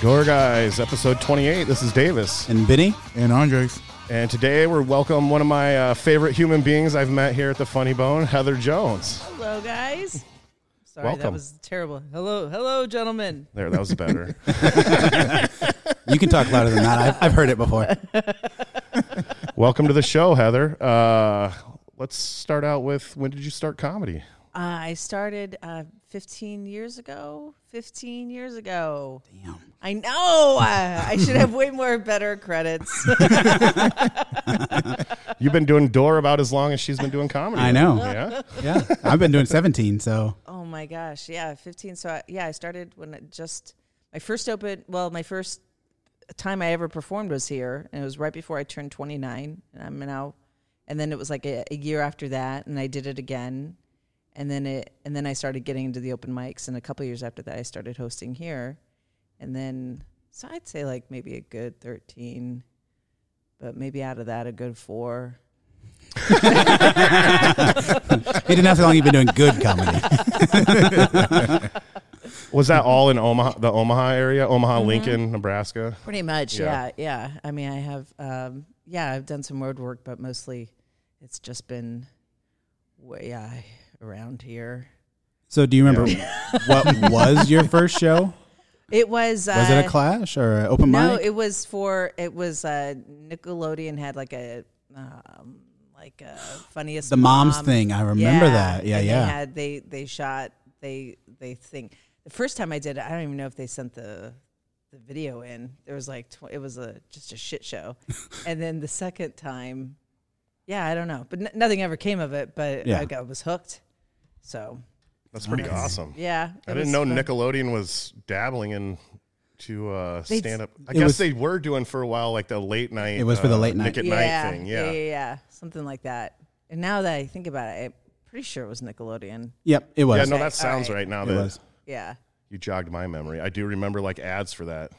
Door Guys, episode 28. This is Davis. And Benny? And Andres. And today we're welcome one of my uh, favorite human beings I've met here at the Funny Bone, Heather Jones. Hello, guys. Sorry, Welcome. that was terrible. Hello, hello, gentlemen. There, that was better. You can talk louder than that. I've, I've heard it before. welcome to the show, Heather. Uh, let's start out with when did you start comedy? Uh, I started uh, 15 years ago. 15 years ago. Damn. I know. Uh, I should have way more better credits. You've been doing door about as long as she's been doing comedy. I know. Yeah. Yeah. I've been doing 17, so oh my gosh. Yeah, 15. So, I, yeah, I started when it just, my first open, well, my first time I ever performed was here. And it was right before I turned 29. And I'm now, and then it was like a, a year after that. And I did it again. And then it and then I started getting into the open mics and a couple years after that I started hosting here and then so I'd say like maybe a good 13 but maybe out of that a good 4 he didn't have to long you've been doing good comedy. Was that all in Omaha, the Omaha area, Omaha, Lincoln, Nebraska? pretty much Yeah. yeah. yeah I mean I have um yeah I've done some road work but mostly it's just been way uh, around here So do you remember what was your first show? it was uh, Was it a clash or an open No, mic? No, it was for it was uh Nickelodeon had like a um like a funniest the mom's thing. I remember that. Yeah, and yeah. They had they they shot they they think the first time I did it, I don't even know if they sent the the video in. There was like tw- it was a just a shit show, and then the second time, yeah, I don't know, but n- nothing ever came of it. But Yeah. I got was hooked. So That's pretty Nice. awesome. yeah, I it didn't was know fun. Nickelodeon was dabbling in to uh, They- stand up. I It guess was- they were doing for a while, like the late night. It was for the uh, late night. Nick at yeah, night thing. yeah, Yeah. yeah, yeah, something like that. And now that I think about it, I'm pretty sure it was Nickelodeon. Yep, it was. Yeah, no, that sounds all right, right. now it that was. Yeah. you jogged my memory. I do remember like ads for that.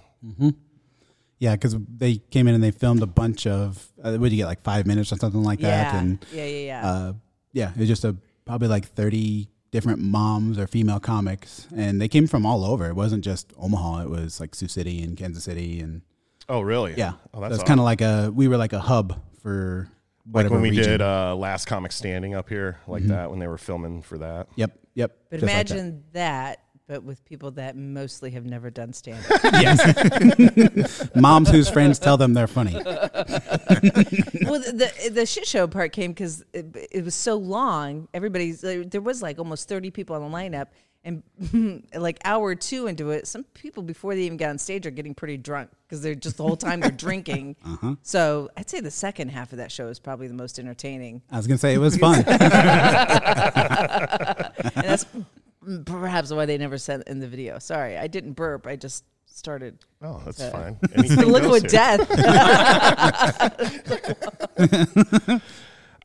Yeah, because they came in and they filmed a bunch of. Uh, what did you get like five minutes or something like that? yeah. And yeah, yeah, yeah. uh, yeah, it was just a probably like thirty different moms or female comics, and they came from all over. It wasn't just Omaha; it was like Sioux City and Kansas City, and Oh, really? yeah, Oh, so that's it's awesome. kind of like a we were like a hub for like whatever when we region. did uh, Last Comic Standing up here, like Mm-hmm. that when they were filming for that. Yep, yep. but just like that. imagine that. But with people that mostly have never done stand up. yes, moms whose friends tell them they're funny. well, the, the the shit show part came because it, it was so long. Everybody's there there was like almost thirty people on the lineup, and like hour two into it, some people before they even get on stage are getting pretty drunk because they're just the whole time they're drinking. Uh-huh. So I'd say the second half of that show is probably the most entertaining, I was gonna say it was fun. and that's perhaps why they never sent in the video. Sorry, I didn't burp. I just started Oh, that's Uh, fine. the Anything liquid goes here. death.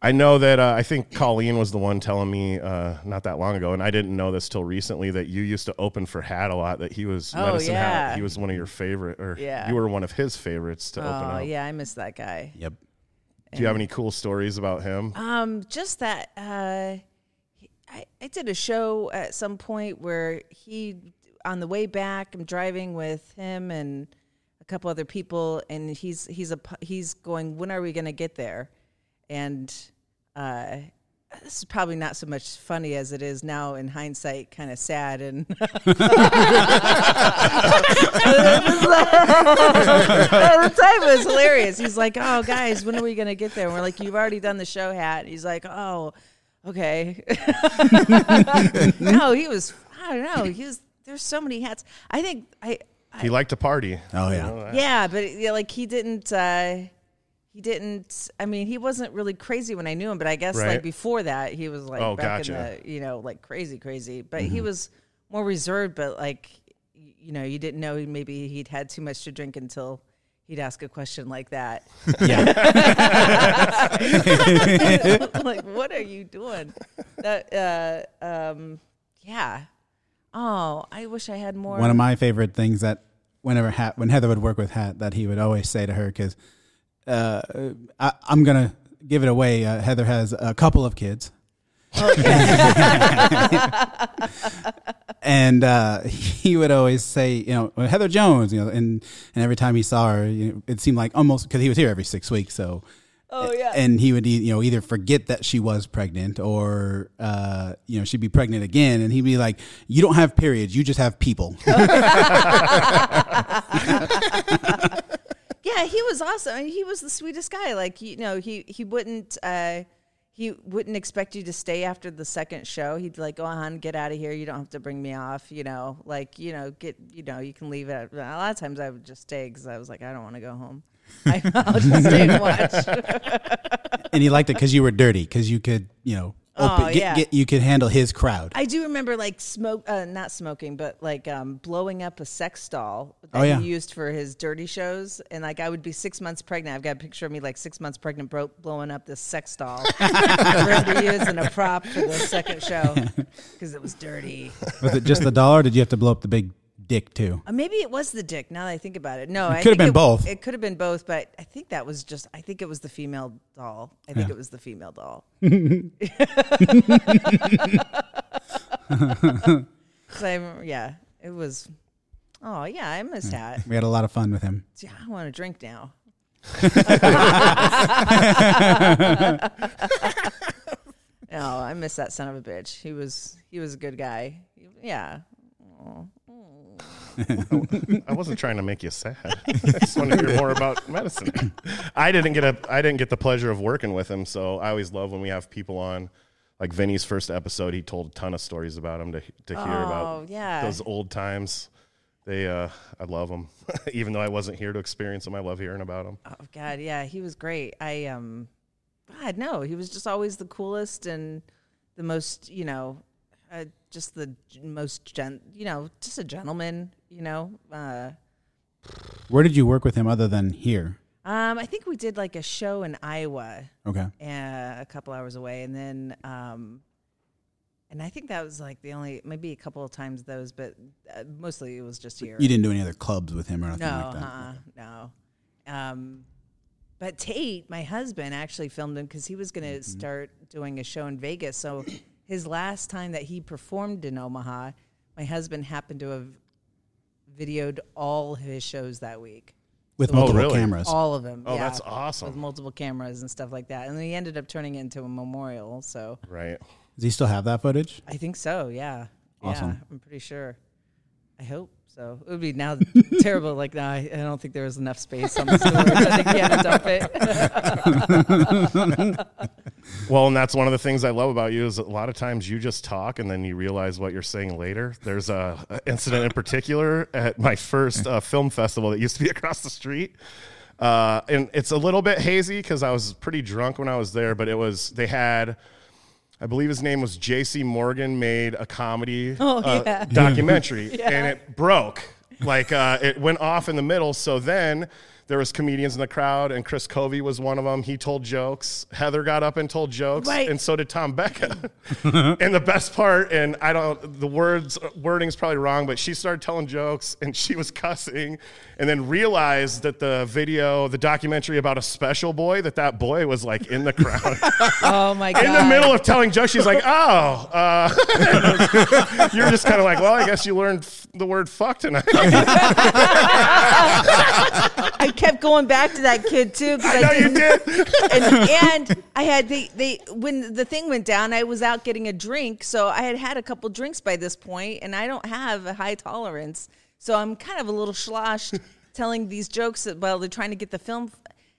I know that uh, I think Colleen was the one telling me uh, not that long ago, and I didn't know this till recently that you used to open for Hat a lot. That he was Oh, Medicine Hat. yeah. He was one of your favorite, or Yeah. you were one of his favorites to open up. oh yeah, I miss that guy. yep. Do you have any cool stories about him? Um, just that uh, he- I, I did a show at some point where he, on the way back, I'm driving with him and a couple other people, and he's he's a he's going. When are we going to get there? And uh, this is probably not so much funny as it is now in hindsight, kind of sad and. At the time, it was hilarious. He's like, "Oh, guys, when are we gonna get there?" And we're like, "You've already done the show hat." He's like, "Oh, okay." no, he was. I don't know. He was. There's so many hats. I think I. He liked to party. Oh, You yeah. know? Yeah, but yeah, like he didn't. uh He didn't. I mean, he wasn't really crazy when I knew him, but I guess Right. like before that, he was like Oh, back gotcha. in the you know like crazy, crazy. But Mm-hmm. he was more reserved. But like, you know, you didn't know maybe he'd had too much to drink until he'd ask a question like that. Yeah. like, what are you doing? That, uh, um, yeah. Oh, I wish I had more. One of my favorite things that whenever Hat, when Heather would work with Hat, that he would always say to her, because uh, I, I'm gonna give it away. Uh, Heather has a couple of kids, and uh, he would always say, you know, Heather Jones, you know, and and every time he saw her, you know, it seemed like almost because he was here every six weeks, so. Oh yeah. And he would, you know, either forget that she was pregnant, or, uh, you know, she'd be pregnant again, and he'd be like, "You don't have periods, you just have people." Yeah, he was awesome. I mean, he was the sweetest guy. Like you know, he he wouldn't uh, he wouldn't expect you to stay after the second show. He'd like, oh, go on, get out of here. You don't have to bring me off. You know, like you know, get you know, you can leave it. A lot of times I would just stay because I was like, I don't want to go home. I, I'll just stay and watch. and he liked it because you were dirty, because you could, you know, open, Oh, get, yeah. get, you could handle his crowd. I do remember like smoke, uh, not smoking, but like um, blowing up a sex doll that Oh, yeah. he used for his dirty shows. And like I would be six months pregnant. I've got a picture of me like six months pregnant, bro- blowing up this sex doll for him to use in a prop for the second show because it was dirty. Was it just the doll, Or did you have to blow up the big dick too? Uh, maybe it was the dick. Now that I think about it, no, it could have been it- both. It could have been both, but I think that was just. I think it was the female doll. I think Yeah. it was the female doll. 'Cause I remember- yeah, it was. Oh yeah, I miss that. We had a lot of fun with him. Yeah, I want to drink now. no, I miss that son of a bitch. He was he was a good guy. Yeah. I wasn't trying to make you sad. I just want to hear more about medicine. I didn't get a I didn't get the pleasure of working with him, so I always love when we have people on. Like Vinny's first episode, he told a ton of stories about him to to hear Oh, about yeah. those old times. They, uh, I love them, even though I wasn't here to experience them. I love hearing about them. Oh God, yeah, he was great. I um, God, no, he was just always the coolest and the most, you know, uh, just the most gen, you know, just a gentleman, you know. Uh, Where did you work with him other than here? um, I think we did like a show in Iowa, Okay. uh, a couple hours away, and then um, and I think that was like the only maybe a couple of times those, but uh, mostly it was just here. You didn't do any other clubs with him or nothing No, like that. uh-uh, no. Um, but Tate, my husband, actually filmed him because he was going to Mm-hmm. start doing a show in Vegas. So his last time that he performed in Omaha, my husband happened to have videoed all his shows that week. With Oh, multiple really? cameras. All of them. Oh, yeah, that's awesome. With multiple cameras and stuff like that. And he ended up turning it into a memorial. So Right. Does he still have that footage? I think so. Yeah. Yeah, I'm pretty sure. I hope so. It would be now terrible. Like, no, I, I don't think there was enough space on the storage. I think we had to dump it. Well, and that's one of the things I love about you is a lot of times you just talk and then you realize what you're saying later. There's a, a incident in particular at my first uh, film festival that used to be across the street. Uh, and it's a little bit hazy because I was pretty drunk when I was there, but it was, they had, I believe his name was J.C. Morgan, made a comedy Oh, uh, yeah. documentary, and it broke. Like uh, it went off in the middle. So then there was comedians in the crowd, and Chris Covey was one of them. He told jokes. Heather got up and told jokes, Right. and so did Tom Becca. and the best part, and I don't, the words wording's probably wrong, but she started telling jokes, and she was cussing, and then realized that the video, the documentary about a special boy, that that boy was like in the crowd. Oh my god! in the middle of telling jokes, she's like, "Oh, uh, you're just kind of like, well, I guess you learned f- the word fuck tonight." I kept going back to that kid too. 'cause I no, you didn't- did. and, and I had they they when the thing went down, I was out getting a drink, so I had had a couple drinks by this point, and I don't have a high tolerance, so I'm kind of a little sloshed telling these jokes that, while they're trying to get the film.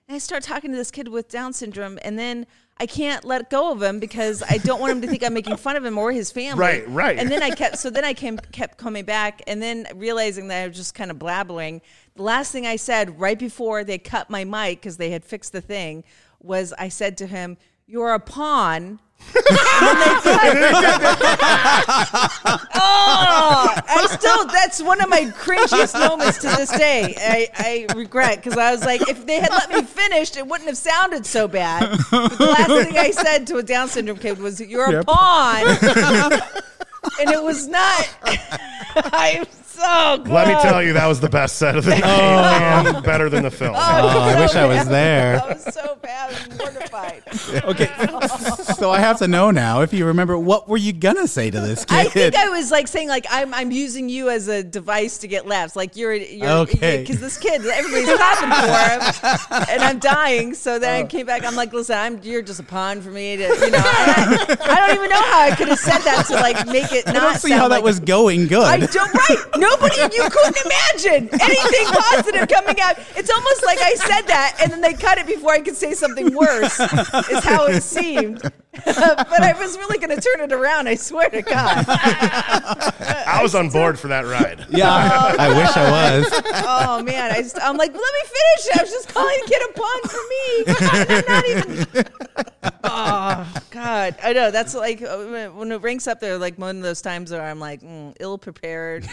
And I start talking to this kid with Down syndrome, and then I can't let go of him because I don't want him to think I'm making fun of him or his family. Right, right. And then I kept so then I came, kept coming back, and then realizing that I was just kind of blabbering. The last thing I said right before they cut my mic because they had fixed the thing was I said to him, "You're a pawn." And then they cut- oh, I still that's one of my cringiest moments to this day. I, I regret because I was like, if they had let me finish, it wouldn't have sounded so bad. But the last thing I said to a Down syndrome kid was, "You're a Yep. pawn," and it was not. I Oh, God. Let me tell you, that was the best set of the oh. night and better than the film. Oh, oh, I wish I was there. That was so bad. I was mortified. Okay, so I have to know now if you remember what were you gonna say to this kid? I think I was like saying like I'm I'm using you as a device to get laughs. Like you're you're Okay. because this kid everybody's clapping for him, and I'm dying. So then I oh. came back. I'm like, listen, I'm you're just a pawn for me to you know. I, I don't even know how I could have said that to like make it not. I don't see sound how that like- was going good. I don't right. Nobody you couldn't imagine anything positive coming out. It's almost like I said that and then they cut it before I could say something worse. Is how it seemed. but I was really going to turn it around. I swear to God. I was on board for that ride. yeah, I wish I was. Oh man, I just, I'm like, let me finish. I was just calling the kid a pun for me. I'm not even. Oh God, I know that's like uh, when it ranks up there, like one of those times where I'm like mm, ill prepared.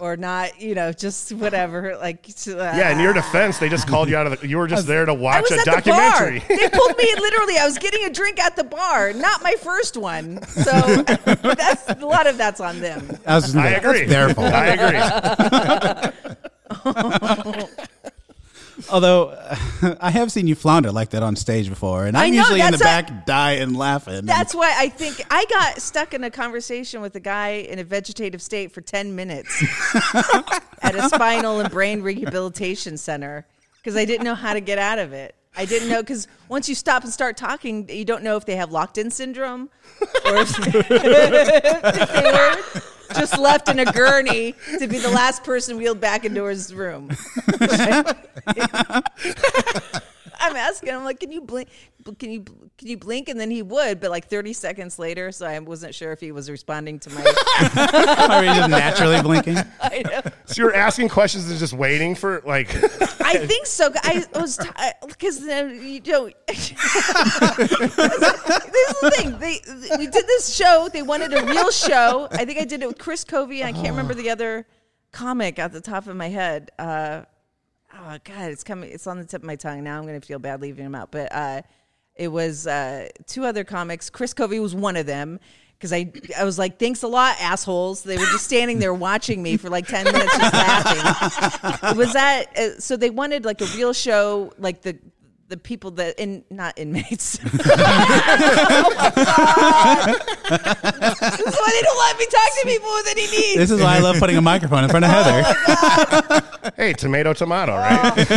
Or not, you know, just whatever. Like, uh, Yeah, in your defense, they just called you out of the. You were just there to I watch was a at documentary. the bar. They pulled me literally. I was getting a drink at the bar, not my first one. So that's a lot of that's on them. I was I agree. That's their fault. I agree. Although I have seen you flounder like that on stage before, and I'm know, usually in the back dying laughing. That's why I think I got stuck in a conversation with a guy in a vegetative state for 10 minutes at a spinal and brain rehabilitation center because I didn't know how to get out of it. I didn't know because once you stop and start talking, you don't know if they have locked in syndrome or if, if they were just left in a gurney to be the last person wheeled back into his room. I'm asking him like, can you blink? Can you can you blink? And then he would, but like 30 seconds later, so I wasn't sure if he was responding to my. Are you just naturally blinking? I, know. So you're asking questions and just waiting for like. I think so. I was because you know. this is the thing. They we did this show. They wanted a real show. I think I did it with Chris Covey. I can't remember the other comic at the top of my head. Uh, oh God, it's coming. It's on the tip of my tongue now. I'm to feel bad leaving him out, but uh, it was uh, two other comics. Chris Covey was one of them. Because I, I was like, thanks a lot, assholes. They were just standing there watching me for like 10 minutes just laughing. was that, uh, so they wanted like a real show, like the, the people that, in, not inmates. oh my God. This is why they don't let me talk to people with any needs. This is why I love putting a microphone in front of Heather. hey, tomato, tomato, right?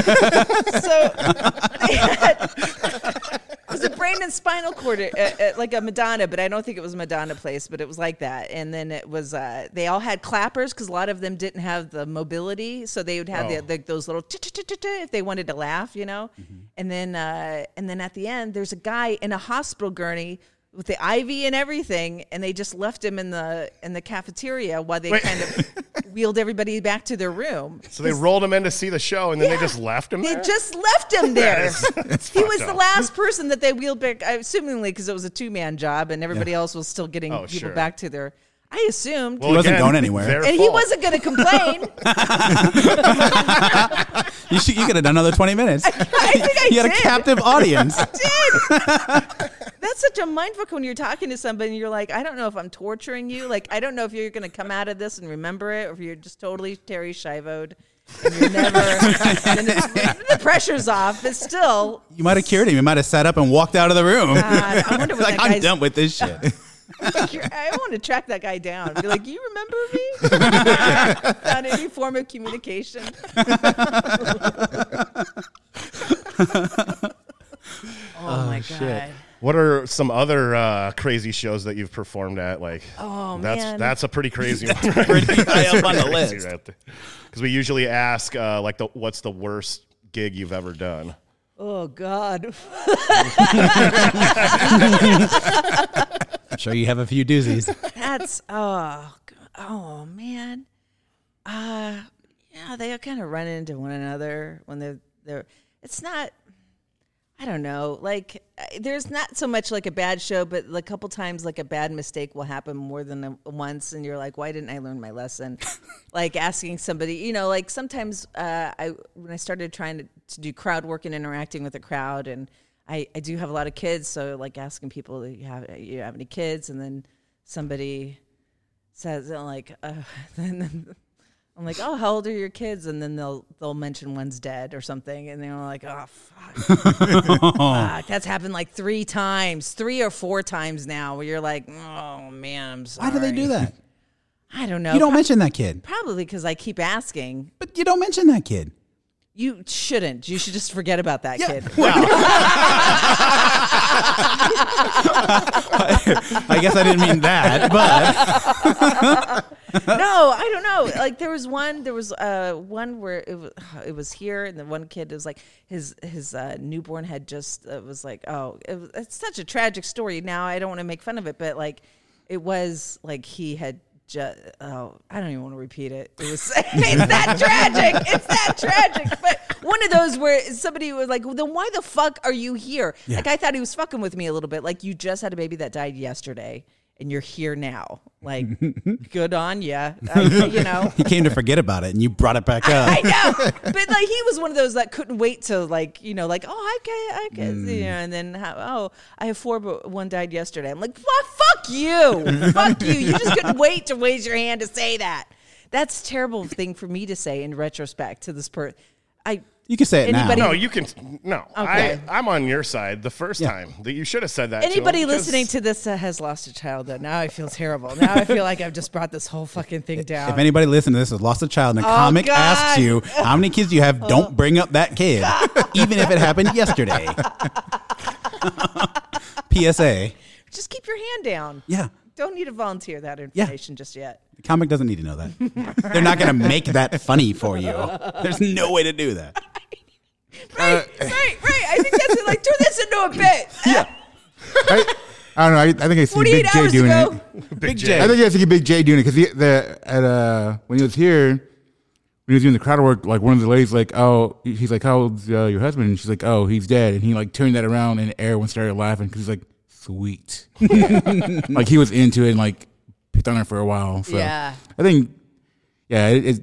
so they had, it was a brain and spinal cord, uh, uh, like a Madonna, but I don't think it was a Madonna place, but it was like that. And then it was, uh, they all had clappers because a lot of them didn't have the mobility, so they would have Oh. the, the, those little if they wanted to laugh, you know. And then, uh, and then at the end, there's a guy in a hospital gurney with the IV and everything, and they just left him in the in the cafeteria while they Wait. kind of wheeled everybody back to their room. So they rolled him in to see the show, and then they just left him They there. just left him there. is- he was the last person that they wheeled back, I- assumingly because it was a two man job and everybody else was still getting Oh, people sure. back to their. I assumed. Well, wasn't going anywhere. their and he fault. wasn't going to complain. You should, you could have done another 20 minutes. I think I You had a captive audience. I did. That's such a mindfuck when you're talking to somebody and you're like, I don't know if I'm torturing you. Like, I don't know if you're going to come out of this and remember it or if you're just totally Terri Schiavoed and you're never. and the pressure's off, but still. You might have cured him. You might have sat up and walked out of the room. God, I wonder what like, that I'm guy's done with this shit. I want to track that guy down. Be like, you remember me? Found any form of communication? oh, my god! What are some other uh, crazy shows that you've performed at? Like, Oh, that's man. that's a pretty crazy one. Right? Pretty high up on the list. Because we usually ask, uh, like, the what's the worst gig you've ever done? Oh god! I'm sure you have a few doozies. That's oh oh man. Uh yeah, they kind of run into one another when they're they're. It's not. I don't know. Like, there's not so much like a bad show, but a couple times, like a bad mistake will happen more than a, once, and you're like, "Why didn't I learn my lesson?" like asking somebody, you know, like sometimes uh, I when I started trying to, to do crowd work and interacting with the crowd, and I, I do have a lot of kids, so like asking people, "Do you have you have any kids?" and then somebody says like, uh, then I'm like, oh, how old are your kids? And then they'll they'll mention one's dead or something, and they're like, oh fuck, Fuck, that's happened like three times, three or four times now. Where you're like, oh man, I'm sorry. Why do they do that? I don't know. You don't Pro- mention that kid, probably because I keep asking. but you don't mention that kid. You shouldn't. You should just forget about that kid. I guess I didn't mean that, but no, I don't know. Like there was one, there was uh one where it was it was here, and the one kid was like his his uh, newborn had just it was like oh it was, it's such a tragic story. Now I don't want to make fun of it, but like it was like he had. Just, oh, I don't even want to repeat it. It was it's that tragic. It's that tragic. But one of those where somebody was like, well, "Then why the fuck are you here?" Like I thought he was fucking with me a little bit. Like you just had a baby that died yesterday, and you're here now. Like, good on. I, you know. he came to forget about it, and you brought it back up. I know, but like he was one of those that couldn't wait to like you know like oh I can I can you know and then how, oh I have four but one died yesterday. I'm like what fuck fuck you fuck you you just couldn't wait to raise your hand to say that. That's a terrible thing for me to say in retrospect to this person. I You can say it Anybody- now. No, you can. No, Okay. I, I'm on your side. The first Yeah. time that you should have said that. to anybody him, listening to this that has lost a child though now I feel terrible. Now I feel like I've just brought this whole fucking thing down. If anybody listening to this has lost a child and a Oh, comic God. asks you how many kids you have, don't bring up that kid, even if it happened yesterday. PSA. Just keep your hand down. Yeah. Don't need to volunteer that information just yet. The comic doesn't need to know that. They're not going to make that funny for you. There's no way to do that. Right, right, right. I think that's it. Like, turn this into a bit. Yeah. I, I don't know. I, I think I see 48 Big J hours doing ago. it. Big J. I think I see Big J doing it because the at uh when he was here, when he was doing the crowd work, like one of the ladies like, oh, he's like, how old's uh, your husband? And she's like, oh, he's dead. And he like turned that around and everyone started laughing because he's like, sweet, like he was into it and like picked on her for a while. So Yeah. I think, yeah, it, it's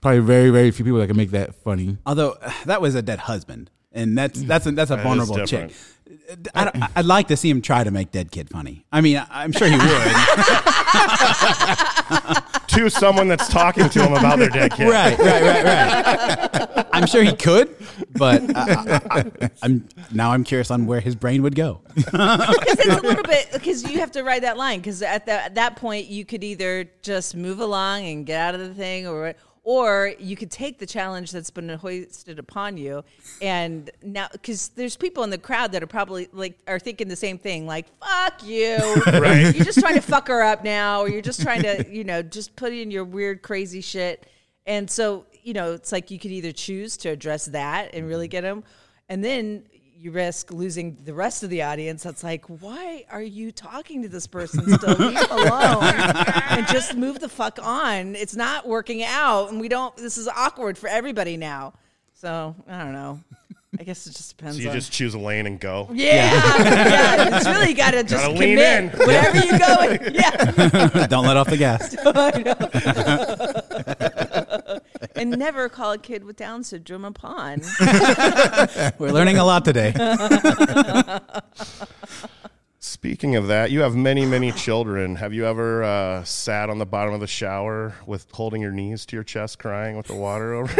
probably very very few people that can make that funny. Although that was a dead husband, and that's that's a, that's a vulnerable chick. Different. I, don't- I'd like to see him try to make dead kid funny. I mean, I- I'm sure he would. to someone that's talking to him about their dead kid. right, right, right, right. I'm sure he could, but I, I, I'm now I'm curious on where his brain would go. Because it's a little bit because you have to ride that line. Because at, the, at that point, you could either just move along and get out of the thing, or or you could take the challenge that's been hoisted upon you, and now because there's people in the crowd that are probably like are thinking the same thing, like "fuck you," Right. You're just trying to fuck her up now, or you're just trying to you know just put in your weird crazy shit, and so you know it's like you could either choose to address that and really get them, and then you risk losing the rest of the audience. That's like, why are you talking to this person still? Leave alone and just move the fuck on. It's not working out, and we don't. This is awkward for everybody now. So I don't know. I guess it just depends. So you on, just choose a lane and go. yeah, yeah. It's really got to just Gotta lean commit. in. Whatever you go, yeah, Don't let off the gas. and never call a kid with Down syndrome a pawn. We're learning a lot today. Speaking of that, you have many, many children. Have you ever uh, sat on the bottom of the shower with holding your knees to your chest, crying with the water over?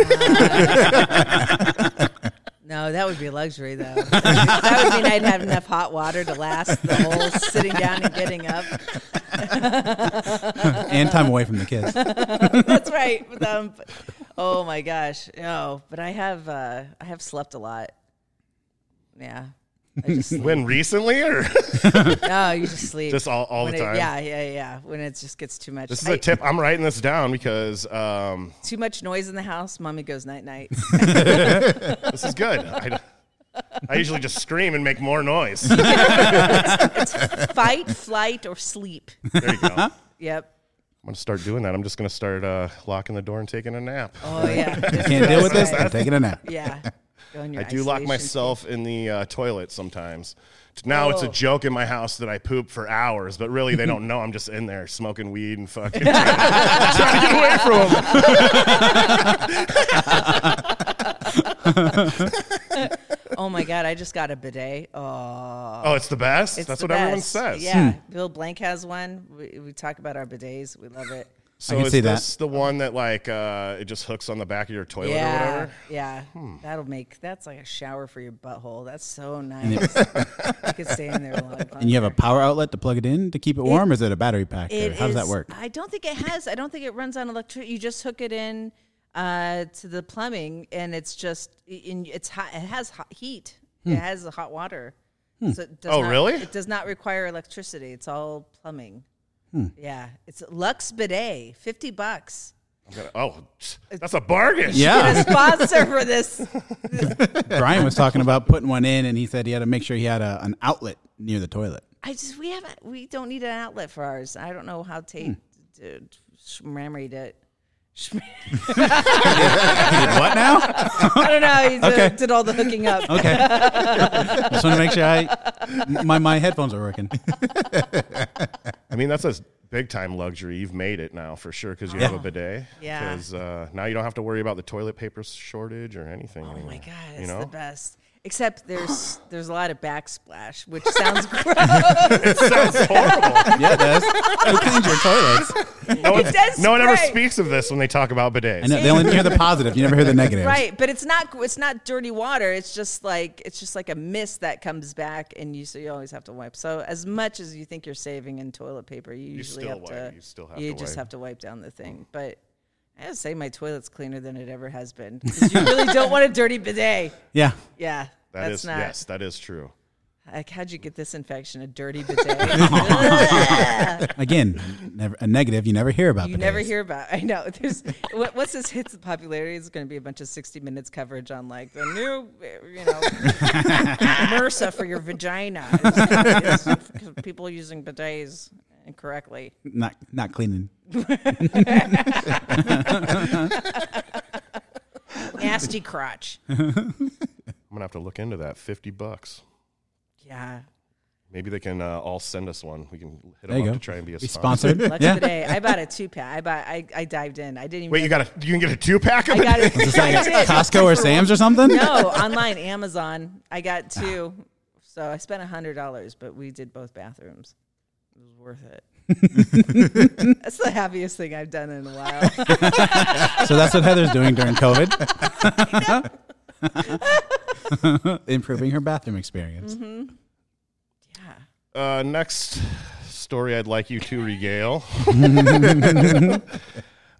No, that would be a luxury, though. that would mean I'd have enough hot water to last the whole sitting down and getting up. and time away from the kids. That's right. But, um, but- oh my gosh, no! But I have, uh, I have slept a lot. Yeah, I just sleep. when recently, or no, you just sleep. Just all- all When the it- time? yeah, yeah, yeah. When it just gets too much. this is I- a tip. I'm writing this down because um, Too much noise in the house. Mommy goes night night. this is good. I, I usually just scream and make more noise. Fight, flight, or sleep. There you go. I'm gonna start doing that. I'm just gonna start uh, locking the door and taking a nap. Oh yeah. Can't deal with this. I'm taking a nap. Yeah. Go in your I do lock isolation myself in the uh, toilet sometimes. Now it's a Oh. joke in my house that I poop for hours, but really they don't know I'm just in there smoking weed and fucking trying, trying to get away from them. Oh my god, I just got a bidet. Oh, Oh, it's the best. it's That's the what everyone says. Yeah, Bill Blank has one. We, we talk about our bidets. We love it. So can is see that. this the one that like uh, it just hooks on the back of your toilet or whatever? yeah. Hmm. That'll make that's like a shower for your butthole. That's so nice. you could stay in there a lot. And you have a power outlet to plug it in to keep it warm, or is it a battery pack? or It how does that work? I don't think it has. I don't think it runs on electricity. You just hook it in uh, to the plumbing, and it's just in. It's hot. It has hot heat. It has hot water. So it does Oh, not- really? It does not require electricity. It's all plumbing. Hmm. Yeah, it's LUXE Bidet, fifty bucks. I'm gonna- oh, that's a bargain. Get Yeah, a sponsor for this. Brian was talking about putting one in, and he said he had to make sure he had a, an outlet near the toilet. I just we haven't. We don't need an outlet for ours. I don't know how Tate did. Schmammery did. What now? I don't know. He did, Okay. did all the hooking up. Okay, just want to make sure I my my headphones are working. I mean, that's a big time luxury. You've made it now for sure because you have a bidet. Yeah. Because uh, now you don't have to worry about the toilet paper shortage or anything. Oh my god, it's You know? the best. Except there's there's a lot of backsplash, which sounds gross. it sounds horrible. Yeah, it does. Who cleans your toilets? No, one, does no one ever speaks of this when they talk about bidets. I know they only hear the positive. You never hear the negative. right, but it's not it's not dirty water. It's just like it's just like a mist that comes back, and you so you always have to wipe. So as much as you think you're saving in toilet paper, you usually still have wipe. to You still have you to just wipe. have to wipe down the thing. Mm. But I gotta say, my toilet's cleaner than it ever has been. you really don't want a dirty bidet. Yeah. Yeah, That that's is not. yes, that is true. Like, how'd you get this infection? A dirty bidet. Again, never a negative. You never hear about. You never hear about. I know. There's what, what's this hits popularity? It's going to be a bunch of 60 minutes coverage on like the new, you know, MRSA for your vagina. It's, it's people using bidets incorrectly. not not cleaning. Nasty crotch. I'm gonna have to look into that. Fifty bucks. Yeah. Maybe they can uh, all send us one. We can hit There them up go. to try and be a Be sponsor. sponsored. LUXE yeah. bidet. I bought a two pack. I bought. I, I dived in. I didn't even. Wait, you got a you can get a two pack of I got it. it. Is like Costco or Sam's or something? No, online, Amazon. I got two. So I spent a hundred dollars, but we did both bathrooms. It was worth it. that's the happiest thing I've done in a while. So that's what Heather's doing during COVID. Improving her bathroom experience. Mm-hmm. Yeah. Uh, next story I'd like you to regale.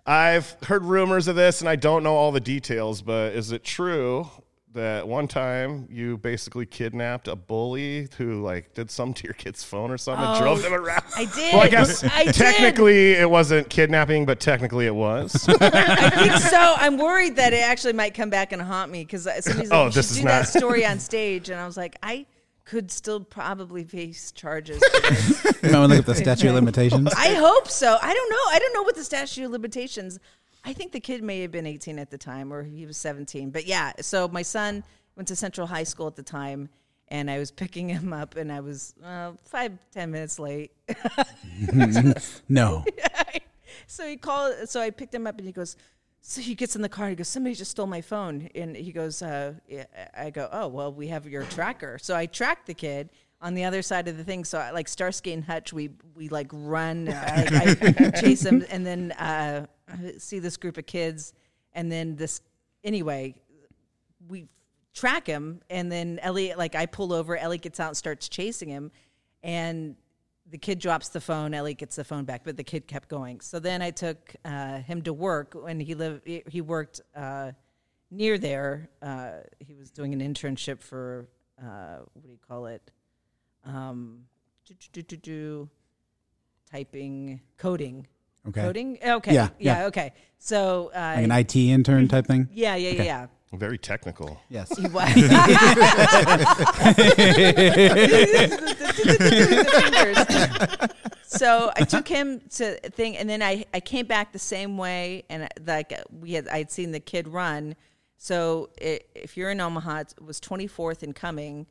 I've heard rumors of this and I don't know all the details, but is it true that one time you basically kidnapped a bully who like did something to your kid's phone or something and drove oh, them around? I did. Well, I guess I did. technically it wasn't kidnapping, but technically it was. I think so. I'm worried that it actually might come back and haunt me because uh, somebody's like, Oh, you this should is do that not- story on stage, and I was like, I could still probably face charges. for this. You might want to look at the statute of limitations. I hope so. I don't know. I don't know what the statute of limitations. I think the kid may have been 18 at the time, or he was 17. But yeah, so my son went to Central High School at the time, and I was picking him up, and I was uh, five ten minutes late. No. so he called. So I picked him up, and he goes. So he gets in the car. And He goes, "Somebody just stole my phone." And he goes, uh, "I go, oh well, we have your tracker." So I tracked the kid on the other side of the thing. So I, like Starsky and Hutch, we we like run, I, I chase him, and then uh, see this group of kids, and then this anyway, we track him, and then Elliot, like I pull over, Elliot gets out and starts chasing him, and the kid drops the phone. Elliot gets the phone back, but the kid kept going. So then I took uh, him to work, and he lived. He worked uh, near there. Uh, he was doing an internship for uh, what do you call it? Um, typing, coding, Okay. coding. Okay, Yeah, yeah, yeah. okay. So uh, Like an IT intern type thing? yeah, yeah, yeah, yeah. Very technical. Yes. He was. so I took him to a thing, and then I, I came back the same way, and like we had I had seen the kid run. So i if you're in Omaha, it was 24th and Cuming.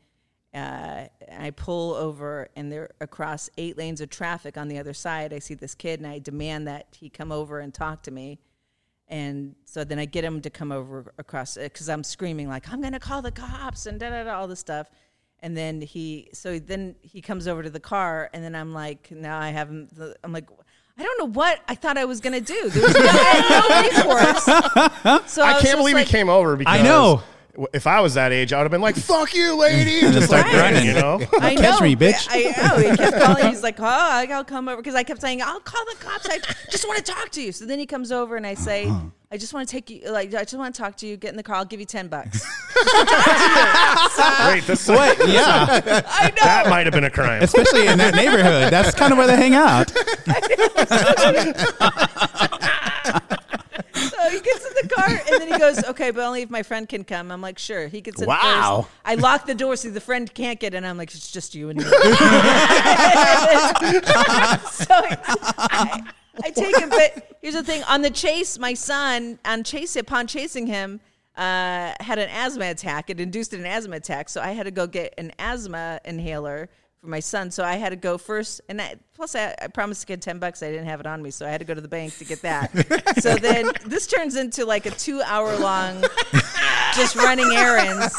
Uh, I pull over, and they're across eight lanes of traffic on the other side. I see this kid, and I demand that he come over and talk to me. And so then I get him to come over across because I'm screaming like I'm gonna call the cops and da da da all this stuff. And then he so then he comes over to the car and then I'm like now I have him. I'm like I don't know what I thought I was gonna do. There was no, I had no recourse. So I, I can't believe like, he came over because I know. W- If I was that age, I would have been like, "Fuck you, lady," and just start like running, running. you know. I Catch know. me, bitch. I know. He kept calling. He's like, "Oh, I'll come over," because I kept saying, "I'll call the cops. I just want to talk to you." So then he comes over, and I say, Uh-huh. "I just want to take you. Like, I just want to talk to you. Get in the car. I'll give you ten bucks." Wait, this What? Yeah. I know. that might have been a crime. Especially in that neighborhood. That's kind of where they hang out. He gets in the car and then he goes, "Okay, but only if my friend can come." I'm like, "Sure." He gets in Wow. first. I lock the door so the friend can't get in. I'm like, "It's just you and me." so I, I take him, but here's the thing: on the chase, my son, on chase upon chasing him, uh, had an asthma attack. It induced an asthma attack, so I had to go get an asthma inhaler for my son. So I had to go first, and I, plus I, I promised to get ten bucks. I didn't have it on me, so I had to go to the bank to get that. so then this turns into like a two-hour long, just running errands.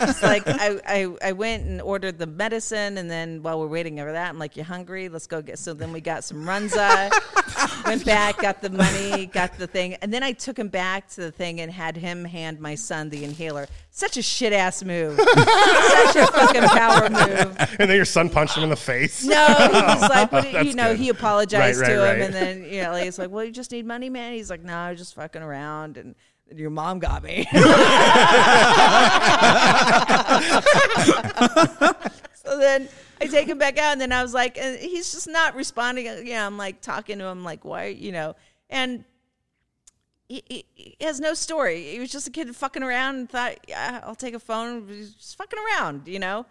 It's like I, I I went and ordered the medicine, and then while we're waiting over that, I'm like, "You hungry? Let's go get." So then we got some runza. went back, got the money, got the thing, and then I took him back to the thing and had him hand my son the inhaler. Such a shit ass move. Such a fucking power move. and then your son punched him in the face. No, he was like, what, you know, good. he apologized Right, to right, him, right. and then you know, like, he's like, well, you just need money, man. He's like, no, I was just fucking around, and your mom got me. so then I take him back out, and then I was like, and he's just not responding. You know, I'm like talking to him, like, why, you know, and. He, he, he has no story. He was just a kid fucking around and thought, yeah, I'll take a phone. He was just fucking around, you know?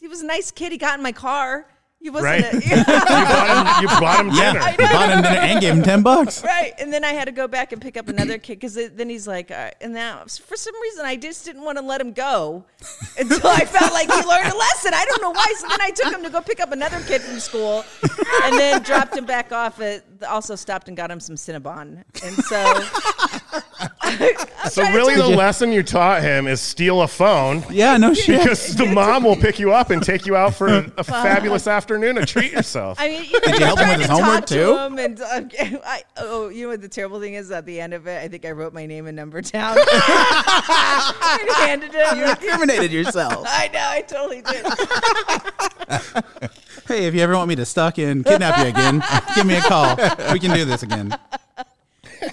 He was a nice kid. He got in my car. He wasn't Right. a, you bought him, you bought him dinner. Yeah. Bought him dinner and gave him 10 bucks. right. And then I had to go back and pick up another kid because then he's like, uh, and now for some reason I just didn't want to let him go until I felt like he learned a lesson. I don't know why. So then I took him to go pick up another kid from school, and then dropped him back off at. Also stopped and got him some Cinnabon, and so. So really, the lesson you taught him is steal a phone. Yeah, no shit. Because the mom will pick you up and take you out for a, a fabulous afternoon to treat yourself. I mean, you know, Did you help him with his to homework, talk to too? him and uh, I, oh, you know what the terrible thing is? At the end of it, I think I wrote my name and number down and handed him. You incriminated yourself. I know, I totally did. Hey, if you ever want me to stalk you and kidnap you again, give me a call. We can do this again.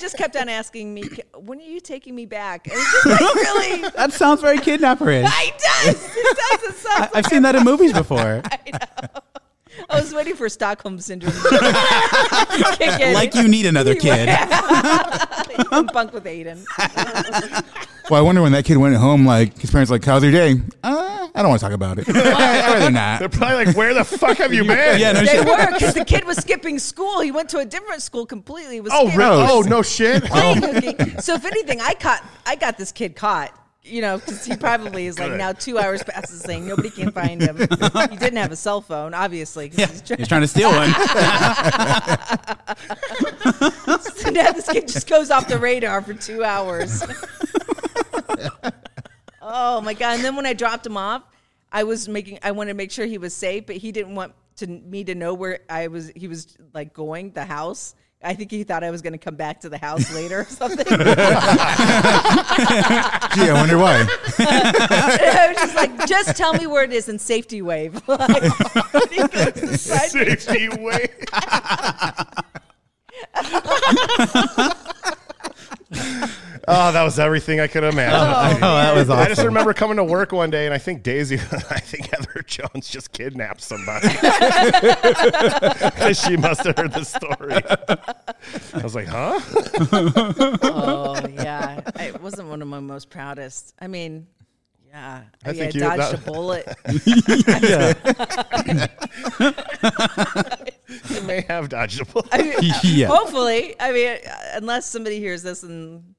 Just kept on asking me, "When are you taking me back?" And it's just like, really, That sounds very kidnapperish. I does. It does. It sounds I've seen that in movies before. I was waiting for Stockholm syndrome. Like you need another kid. Bunk with Aiden. Well, I wonder when that kid went home, like his parents, like, "How's your day?" Uh, I don't want to talk about it. I'd rather not. They're probably like, "Where the fuck have you been?" Yeah, no They shit. were because the kid was skipping school. He went to a different school completely. He Was Oh, skipping. really? Oh, no shit. playing hooky. So if anything, I caught I got this kid caught. You know, because he probably is like Good. now two hours passes saying nobody can find him. He didn't have a cell phone, obviously. 'cause Yeah, he's trying- he's trying to steal one. so now this kid just goes off the radar for two hours. oh my god! And then when I dropped him off, I was making I wanted to make sure he was safe, but he didn't want to me to know where I was. He was like going the house. I think he thought I was going to come back to the house later or something. Gee, I wonder why. I was just like, just tell me where it is in safety wave. Like, he goes inside me. Safety way. oh, that was everything I could imagine. Oh, oh that was I just remember coming to work one day, and I think Daisy, I think Heather Jones just kidnapped somebody because she must have heard the story. I was like, huh? Oh yeah, it wasn't one of my most proudest. I mean, yeah, I I, think you- dodged that- a bullet. You may have dodged a bullet. I mean, Yeah. Hopefully, I mean, uh, unless somebody hears this and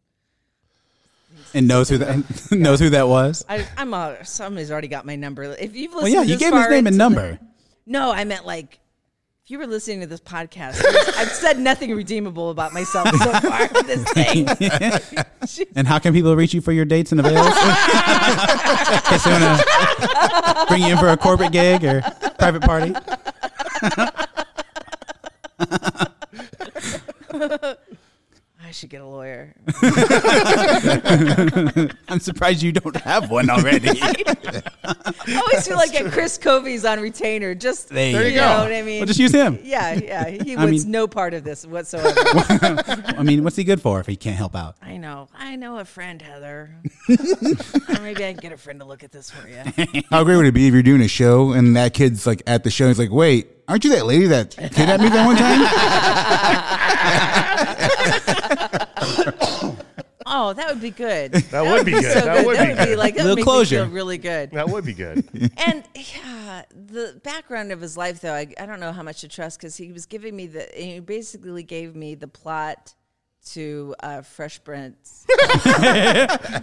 And knows who that knows who that was. I, I'm a, somebody's already got my number. If you've listened, Well, yeah, you this gave his name and number. the- no, I meant like if you were listening to this podcast, I've said nothing redeemable about myself so far this thing. and how can people reach you for your dates and avails? Case they want to bring you in for a corporate gig or private party should get a lawyer. I'm surprised you don't have one already. I always feel like a Chris Covey's on retainer. Just There you you go. know what I mean? well, just use him. yeah, yeah. He was mean- no part of this whatsoever. I mean, what's he good for if he can't help out? I know. I know a friend, Heather. or maybe I can get a friend to look at this for you. How great would it be if you're doing a show and that kid's like at the show? He's like, "Wait, aren't you that lady that kidnapped me that one time?" Oh, that would be good. That would be good. So That good. would that be would be good. like that Little would make closure. me feel really good. That would be good. and yeah, the background of his life, though, I, I don't know how much to trust because he was giving me the, he basically gave me the plot to uh, Fresh Prince.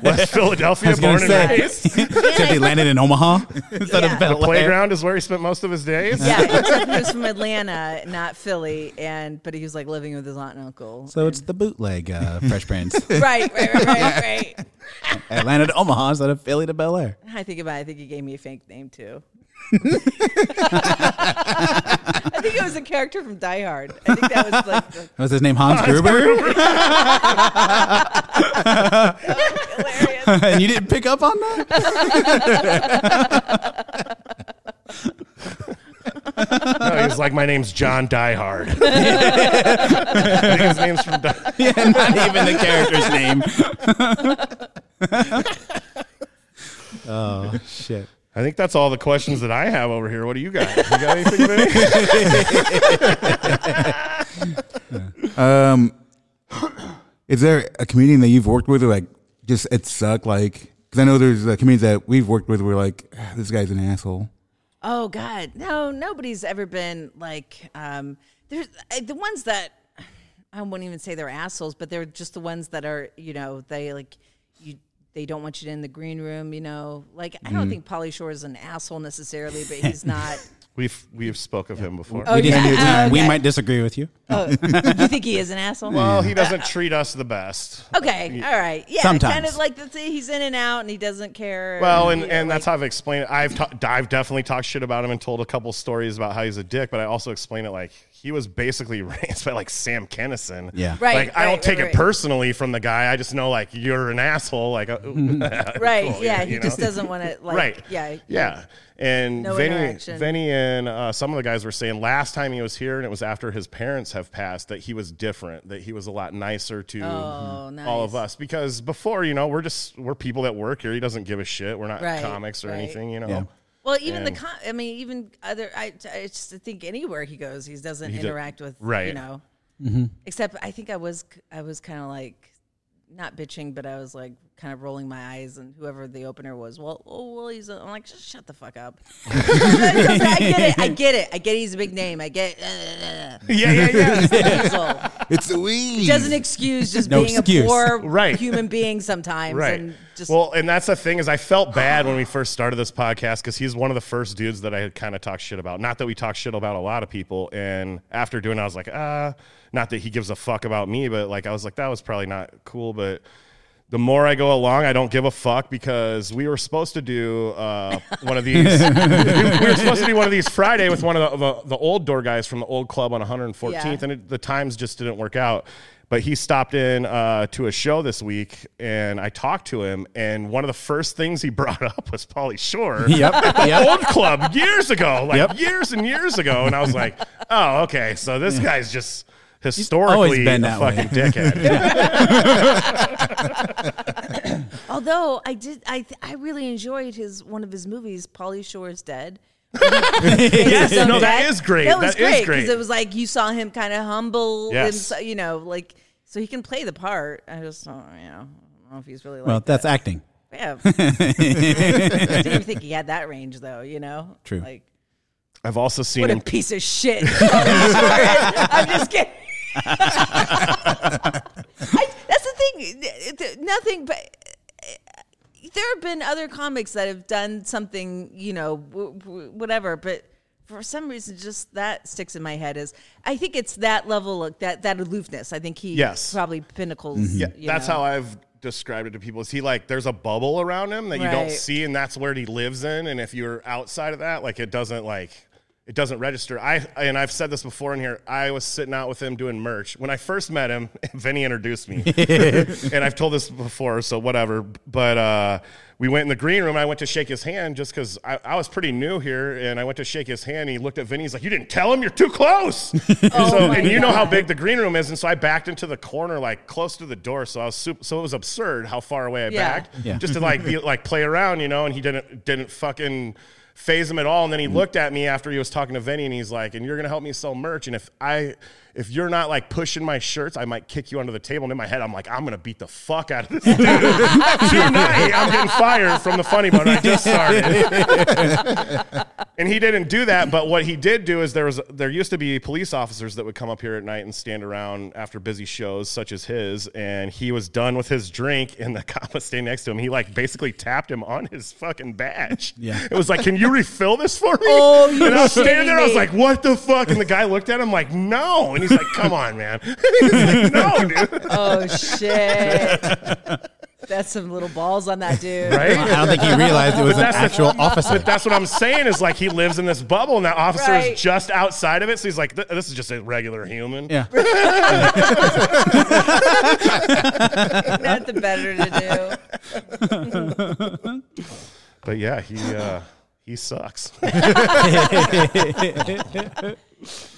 West Philadelphia, was born and say. raised. Except they landed in Omaha instead Yeah. of Bel Air. Playground is where he spent most of his days. yeah, except he was from Atlanta, not Philly, and but he was like living with his aunt and uncle. So it's the bootleg uh, Fresh Prince. right, right, right, right, right. Atlanta to Omaha instead of Philly to Bel Air. I think about it, I think he gave me a fake name too. I think it was a character from Die Hard. I think that was like the Was his name Hans Gruber? hilarious. and you didn't pick up on that? No, he was like, my name's John Diehard. I think his name's from Die- yeah, not even the character's name. oh shit. I think that's all the questions that I have over here. What do you got? You got anything, Vinny? Um, is there a comedian that you've worked with, or like just it sucked? Like, because I know there's uh, comedians that we've worked with. Where like, "Ah, this guy's an asshole. Oh God, no! Nobody's ever been like um, there's uh, the ones that I wouldn't even say they're assholes, but they're just the ones that are you know they like you they don't want you in the green room. You know, like I don't mm. think Pauly Shore is an asshole necessarily, but he's not. We've we've spoke of him before. Oh, we, didn't yeah. do- we oh, might disagree with you. Oh, you think he is an asshole? Well, he doesn't uh, treat us the best. okay, all right, yeah, Sometimes. kind of like the thing, he's in and out and he doesn't care. Well, and, you know, and that's how I've explained it. I've ta- I've definitely talked shit about him and told a couple stories about how he's a dick, but I also explain it like he was basically raised by like Sam Kinison. Yeah. Right, Like I don't right, take right, it right. personally from the guy. I just know like you're an asshole. Like uh, right, cool, yeah, you he know? just doesn't want to like, right. yeah, Yeah. And No Vinny. Vinny and uh, some of the guys were saying last time he was here, and it was after his parents have passed, that he was different, that he was a lot nicer to Oh, all of us. Because before, you know, we're just we're people that work here. He doesn't give a shit. We're not Right, comics or right. anything, you know. Yeah. Well, even the con- I mean, even other. I, I just think anywhere he goes, he doesn't He do- interact with right. You know, Mm-hmm. except I think I was I was kind of like not bitching, but I was like kind of rolling my eyes, and whoever the opener was, well, oh well, he's. A, I'm like, just shut the fuck up. I get it. I get it. I get he's a big name. I get. Uh, Yeah, yeah, yeah. Diesel. It's the weed. Doesn't excuse just No being excuse. a poor Right. human being sometimes, right. and just well, and that's the thing is I felt bad when we first started this podcast because he's one of the first dudes that I had kind of talked shit about. Not that we talk shit about a lot of people. And after doing, it, I was like, ah, not that he gives a fuck about me, but like I was like, that was probably not cool, but. The more I go along, I don't give a fuck because we were supposed to do uh, one of these. we were supposed to do one of these Friday with one of the, the, the old door guys from the old club on 114th, Yeah. and it, the times just didn't work out. But he stopped in uh, to a show this week, and I talked to him. And one of the first things he brought up was Pauly Shore. Yep. Yep. Old club years ago, like Yep. years and years ago, and I was like, "Oh, okay, so this guy's just historically always been a that way. fucking dickhead." Although I did, I I really enjoyed his one of his movies, Pauly Shore is Dead. yes, So no, that is great. That was That is great great. because it was like you saw him kind of humble, Yes. and so, you know, like so he can play the part. I just, don't, you know, I don't know if he's really like. Well, that's that. acting. yeah. I didn't even think he had that range, though. You know, True. Like I've also seen what a piece of shit. I'm just kidding. I, that's the thing. It- it- Nothing but eh, there have been other comics that have done something, you know, w- w- whatever, but for some reason, just that sticks in my head. Is I think it's that level of that that aloofness. I think he Yes. probably pinnacles. Mm-hmm. Yeah, you that's know. how I've described it to people. Is he like there's a bubble around him that you don't see, and that's where he lives in. And if you're outside of that, like it doesn't like it doesn't register. I and I've said this before in here. I was sitting out with him doing merch when I first met him. Vinny introduced me, and I've told this before, so whatever. But uh, we went in the green room. I went to shake his hand just because I, I was pretty new here, and I went to shake his hand. And he looked at Vinny. He's like, "You didn't tell him. You're too close." Oh so, and you know how big the green room is, and so I backed into the corner, like close to the door. So I was super, so it was absurd how far away I Yeah. backed, Yeah. just to like be like play around, you know. And he didn't didn't fucking phase him at all. And then he mm. looked at me after he was talking to Vinny, and he's like, "And you're gonna help me sell merch, and if I." If you're not like pushing my shirts, I might kick you under the table. And in my head, I'm like, I'm gonna beat the fuck out of this dude tonight. I'm getting fired from the funny bone. I just started and he didn't do that. But what he did do is there was there used to be police officers that would come up here at night and stand around after busy shows such as his, and he was done with his drink, and the cop was standing next to him. He like basically tapped him on his fucking badge. Yeah. it was like, "Can you refill this for me?" Oh, and I was standing there. I was like, "What the fuck?" And the guy looked at him like, "No," and he's like, "Come on, man." he's like, "No, dude." Oh shit. That's some little balls on that dude. Right? I don't think he realized it was an that's the- actual officer. But that's what I'm saying is like he lives in this bubble, and that officer Right. is just outside of it. So he's like, "Th- "This is just a regular human." Yeah. Nothing better to do. But yeah, he uh, he sucks.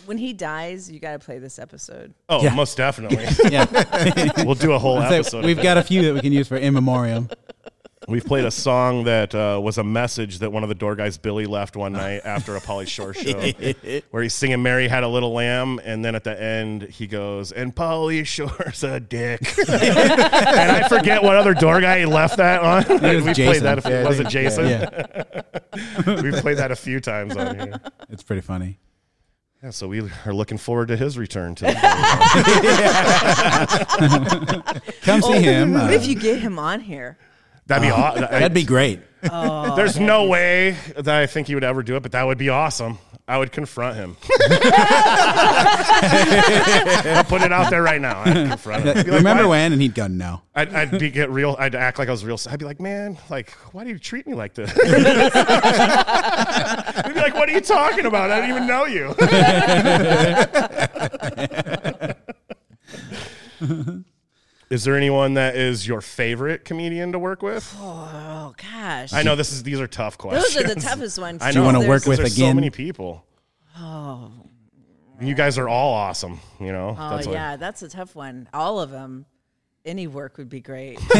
When he dies, you got to play this episode. Oh, Yeah. most definitely. Yeah. we'll do a whole So episode. we've of got a few that we can use for in memoriam. We've played a song that uh, was a message that one of the door guys Billy left one night after a Pauly Shore show, where he's singing "Mary Had a Little Lamb," and then at the end he goes, "And Pauly Shore's a dick." and I forget what other door guy he left that on. it was we Jason. played that. A few, Yeah, I was it think- Jason? Yeah. We've played that a few times on here. It's pretty funny. Yeah, so we are looking forward to his return to. Come see him. What uh, if you get him on here? That'd be awesome. that'd be great. There's no way that I think he would ever do it, but that would be awesome. I would confront him. I'll put it out there right now. I'd confront him. I'd be like, Remember why- when? And he'd go, no. I'd, I'd be get real. I'd act like I was real. I'd be like, man, like, why do you treat me like this? I'd be like, what are you talking about? I don't even know you. is there anyone that is your favorite comedian to work with? Oh gosh. I know this is these are tough questions. Those are the toughest ones. I Do you know. wanna work with There's so many people. Oh, you guys are all awesome. You know, Oh That's what- yeah, that's a tough one. All of them. Any work would be great.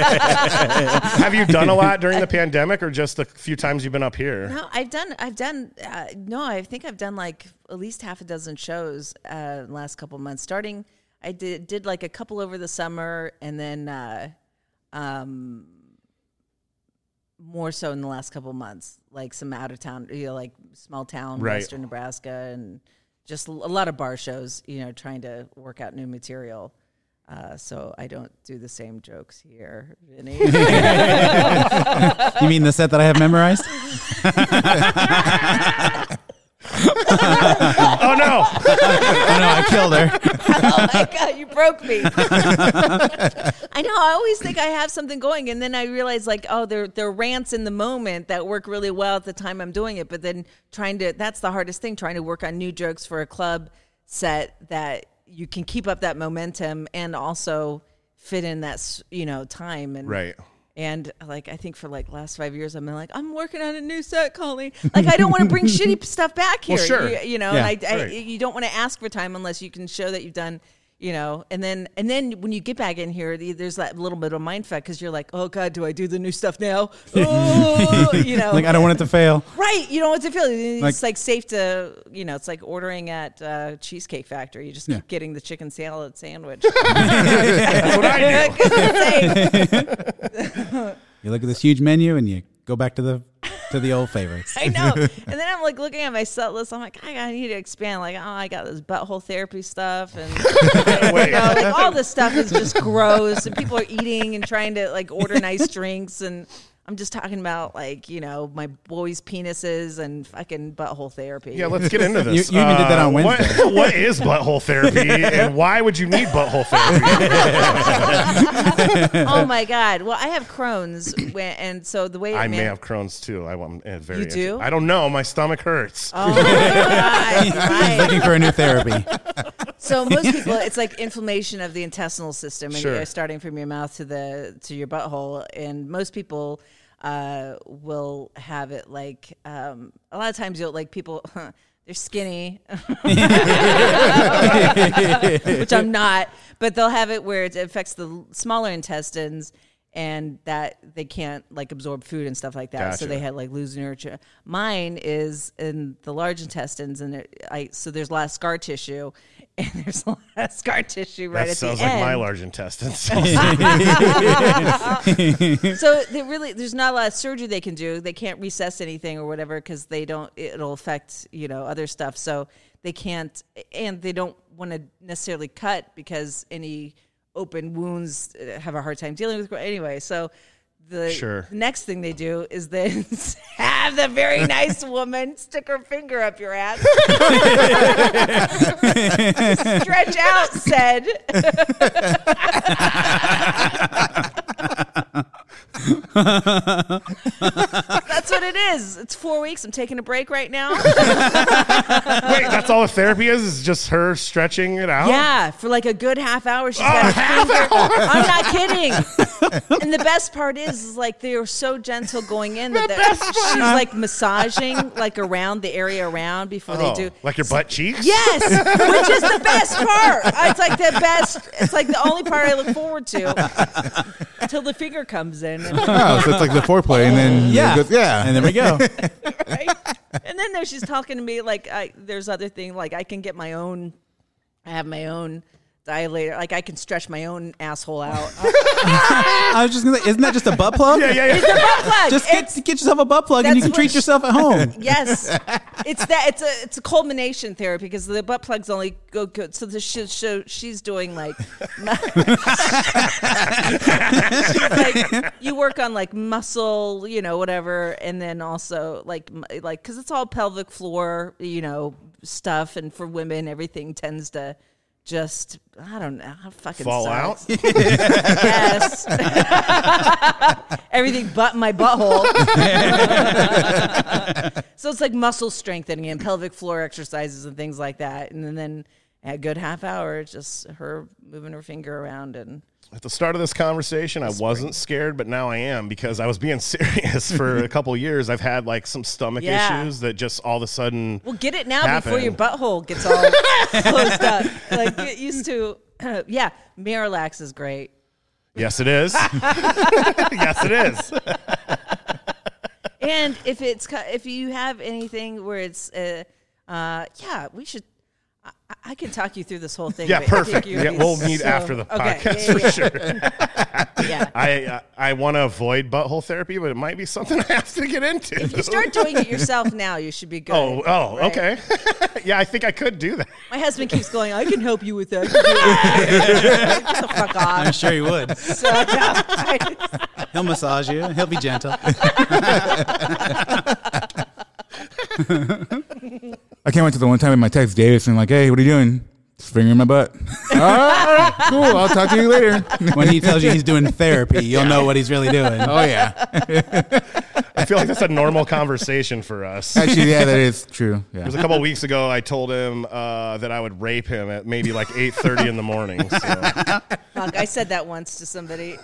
Have you done a lot during the pandemic, or just the few times you've been up here? No, I've done. I've done. Uh, no, I think I've done like at least half a dozen shows uh, last couple months. Starting, I did did like a couple over the summer, and then uh, um, more so in the last couple months, like some out of town, you know, like small town, Right. western Nebraska, and just a lot of bar shows. You know, trying to work out new material. Uh, so I don't do the same jokes here, Vinny. You mean the set that I have memorized? Oh no! Oh, no, I killed her. oh my god, you broke me. I know. I always think I have something going, and then I realize like, oh, they're they're rants in the moment that work really well at the time I'm doing it. But then trying to that's the hardest thing, trying to work on new jokes for a club set that you can keep up that momentum and also fit in that you know time and Right. And like I think for like last five years, I've been like, I'm working on a new set, Colleen. Like I don't want to bring shitty stuff back here. Well, sure. You, you know, Yeah. I, I, Right. you don't want to ask for time unless you can show that you've done. You know, and then and then when you get back in here, there's that little bit of mind fuck because you're like, oh god, do I do the new stuff now? Oh, you know, Like, I don't want it to fail. right? You don't want it to feel. It's Like- like, safe to, you know, it's like ordering at uh, Cheesecake Factory. You just Yeah. keep getting the chicken salad sandwich. That's what I do. You look at this huge menu and you go back to the to the old favorites. I know. And then I'm like looking at my set list. I'm like, I, I need to expand. Like, oh, I got this butthole therapy stuff, and you know, like all this stuff is just gross. And people are eating and trying to like order nice drinks, and I'm just talking about like you know my boys' penises and fucking butthole therapy. Yeah, let's get into this. You- you even did that on what- Wednesday. what is butthole therapy, and why would you need butthole therapy? oh my god. Well, I have Crohn's, when, and so the way it I may man- have Crohn's too. I want uh, very. You do? interested. I don't know. My stomach hurts. Oh my god! Right. Looking for a new therapy. So most people, it's like inflammation of the intestinal system, and Sure. you're starting from your mouth to the to your butthole. And most people uh, will have it like um, a lot of times you'll like people. They're skinny, which I'm not, but they'll have it where it affects the smaller intestines and that they can't like absorb food and stuff like that. So they had like lose nurture. Mine is in the large intestines, and it, I so there's a lot of scar tissue, and there's a lot of scar tissue right at the end. that at sounds the like end. my large intestines. so they really there's not a lot of surgery they can do. They can't recess anything or whatever because they don't. It'll affect you know other stuff. So they can't, and they don't want to necessarily cut because any open wounds uh, have a hard time dealing with. Anyway, so. The Sure. next thing they do is then have the very nice woman stick her finger up your ass, stretch out said That's what it is. It's four weeks. I'm taking a break right now. Wait, that's all the therapy is? Is just her stretching it out? yeah, for like a good half hour. She's got her finger. I'm not kidding. and the best part is, is like they are so gentle going in that they're- she's like massaging like around the area around before Oh, they do. like your butt cheeks? Yes, which is the best part. It's like the best. It's like the only part I look forward to until the finger comes in. And, Oh, so it's like the foreplay, and then Yeah. it goes- yeah, And then we go. right? And then there she's talking to me like I there's other thing like I can get my own I have my own dilator like I can stretch my own asshole out. I was just gonna say, isn't that just a butt plug? Yeah, yeah, yeah. it's a butt plug. Just get, It's- get yourself a butt plug and you can treat yourself at home. Yes, it's that. It's a it's a culmination therapy because the butt plugs only go good. So the she, so she's doing like, she's like you work on like muscle, you know, whatever, and then also like like because it's all pelvic floor, you know, stuff, and for women everything tends to just I don't know, fucking Fall sucks. out? Yes. Everything but my butthole. so it's like muscle strengthening and pelvic floor exercises and things like that. And then a good half hour, just her moving her finger around and At the start of this conversation, I wasn't scared, but now I am because I was being serious for a couple years. I've had like some stomach Yeah. issues that just all of a sudden. well, get it now before your butthole gets all closed up. Like get used to. yeah, Miralax is great. Yes, it is. yes, it is. And if it's co- if you have anything where it's uh, uh yeah, we should. I, I can talk you through this whole thing. Yeah, but I think perfect. you'd Yeah, be we'll meet so- after the Okay, podcast yeah, for sure. Yeah. I uh, I want to avoid butthole therapy, but it might be something I have to get into. If you start doing it yourself now, you should be good. oh, oh, right? okay. yeah, I think I could do that. My husband keeps going. I can help you with that. Get the fuck I'm sure he would. So, no, I- He'll massage you. He'll be gentle. I can't wait to the one time in my text Davis and like, hey, what are you doing? Just finger in my butt. all, right, all right, cool. I'll talk to you later. When he tells you he's doing therapy, you'll know what he's really doing. oh yeah, I feel like that's a normal conversation for us. actually, yeah, that is true. It was a couple weeks ago. I told him uh, that I would rape him at maybe like eight thirty in the morning. So. fuck, I said that once to somebody.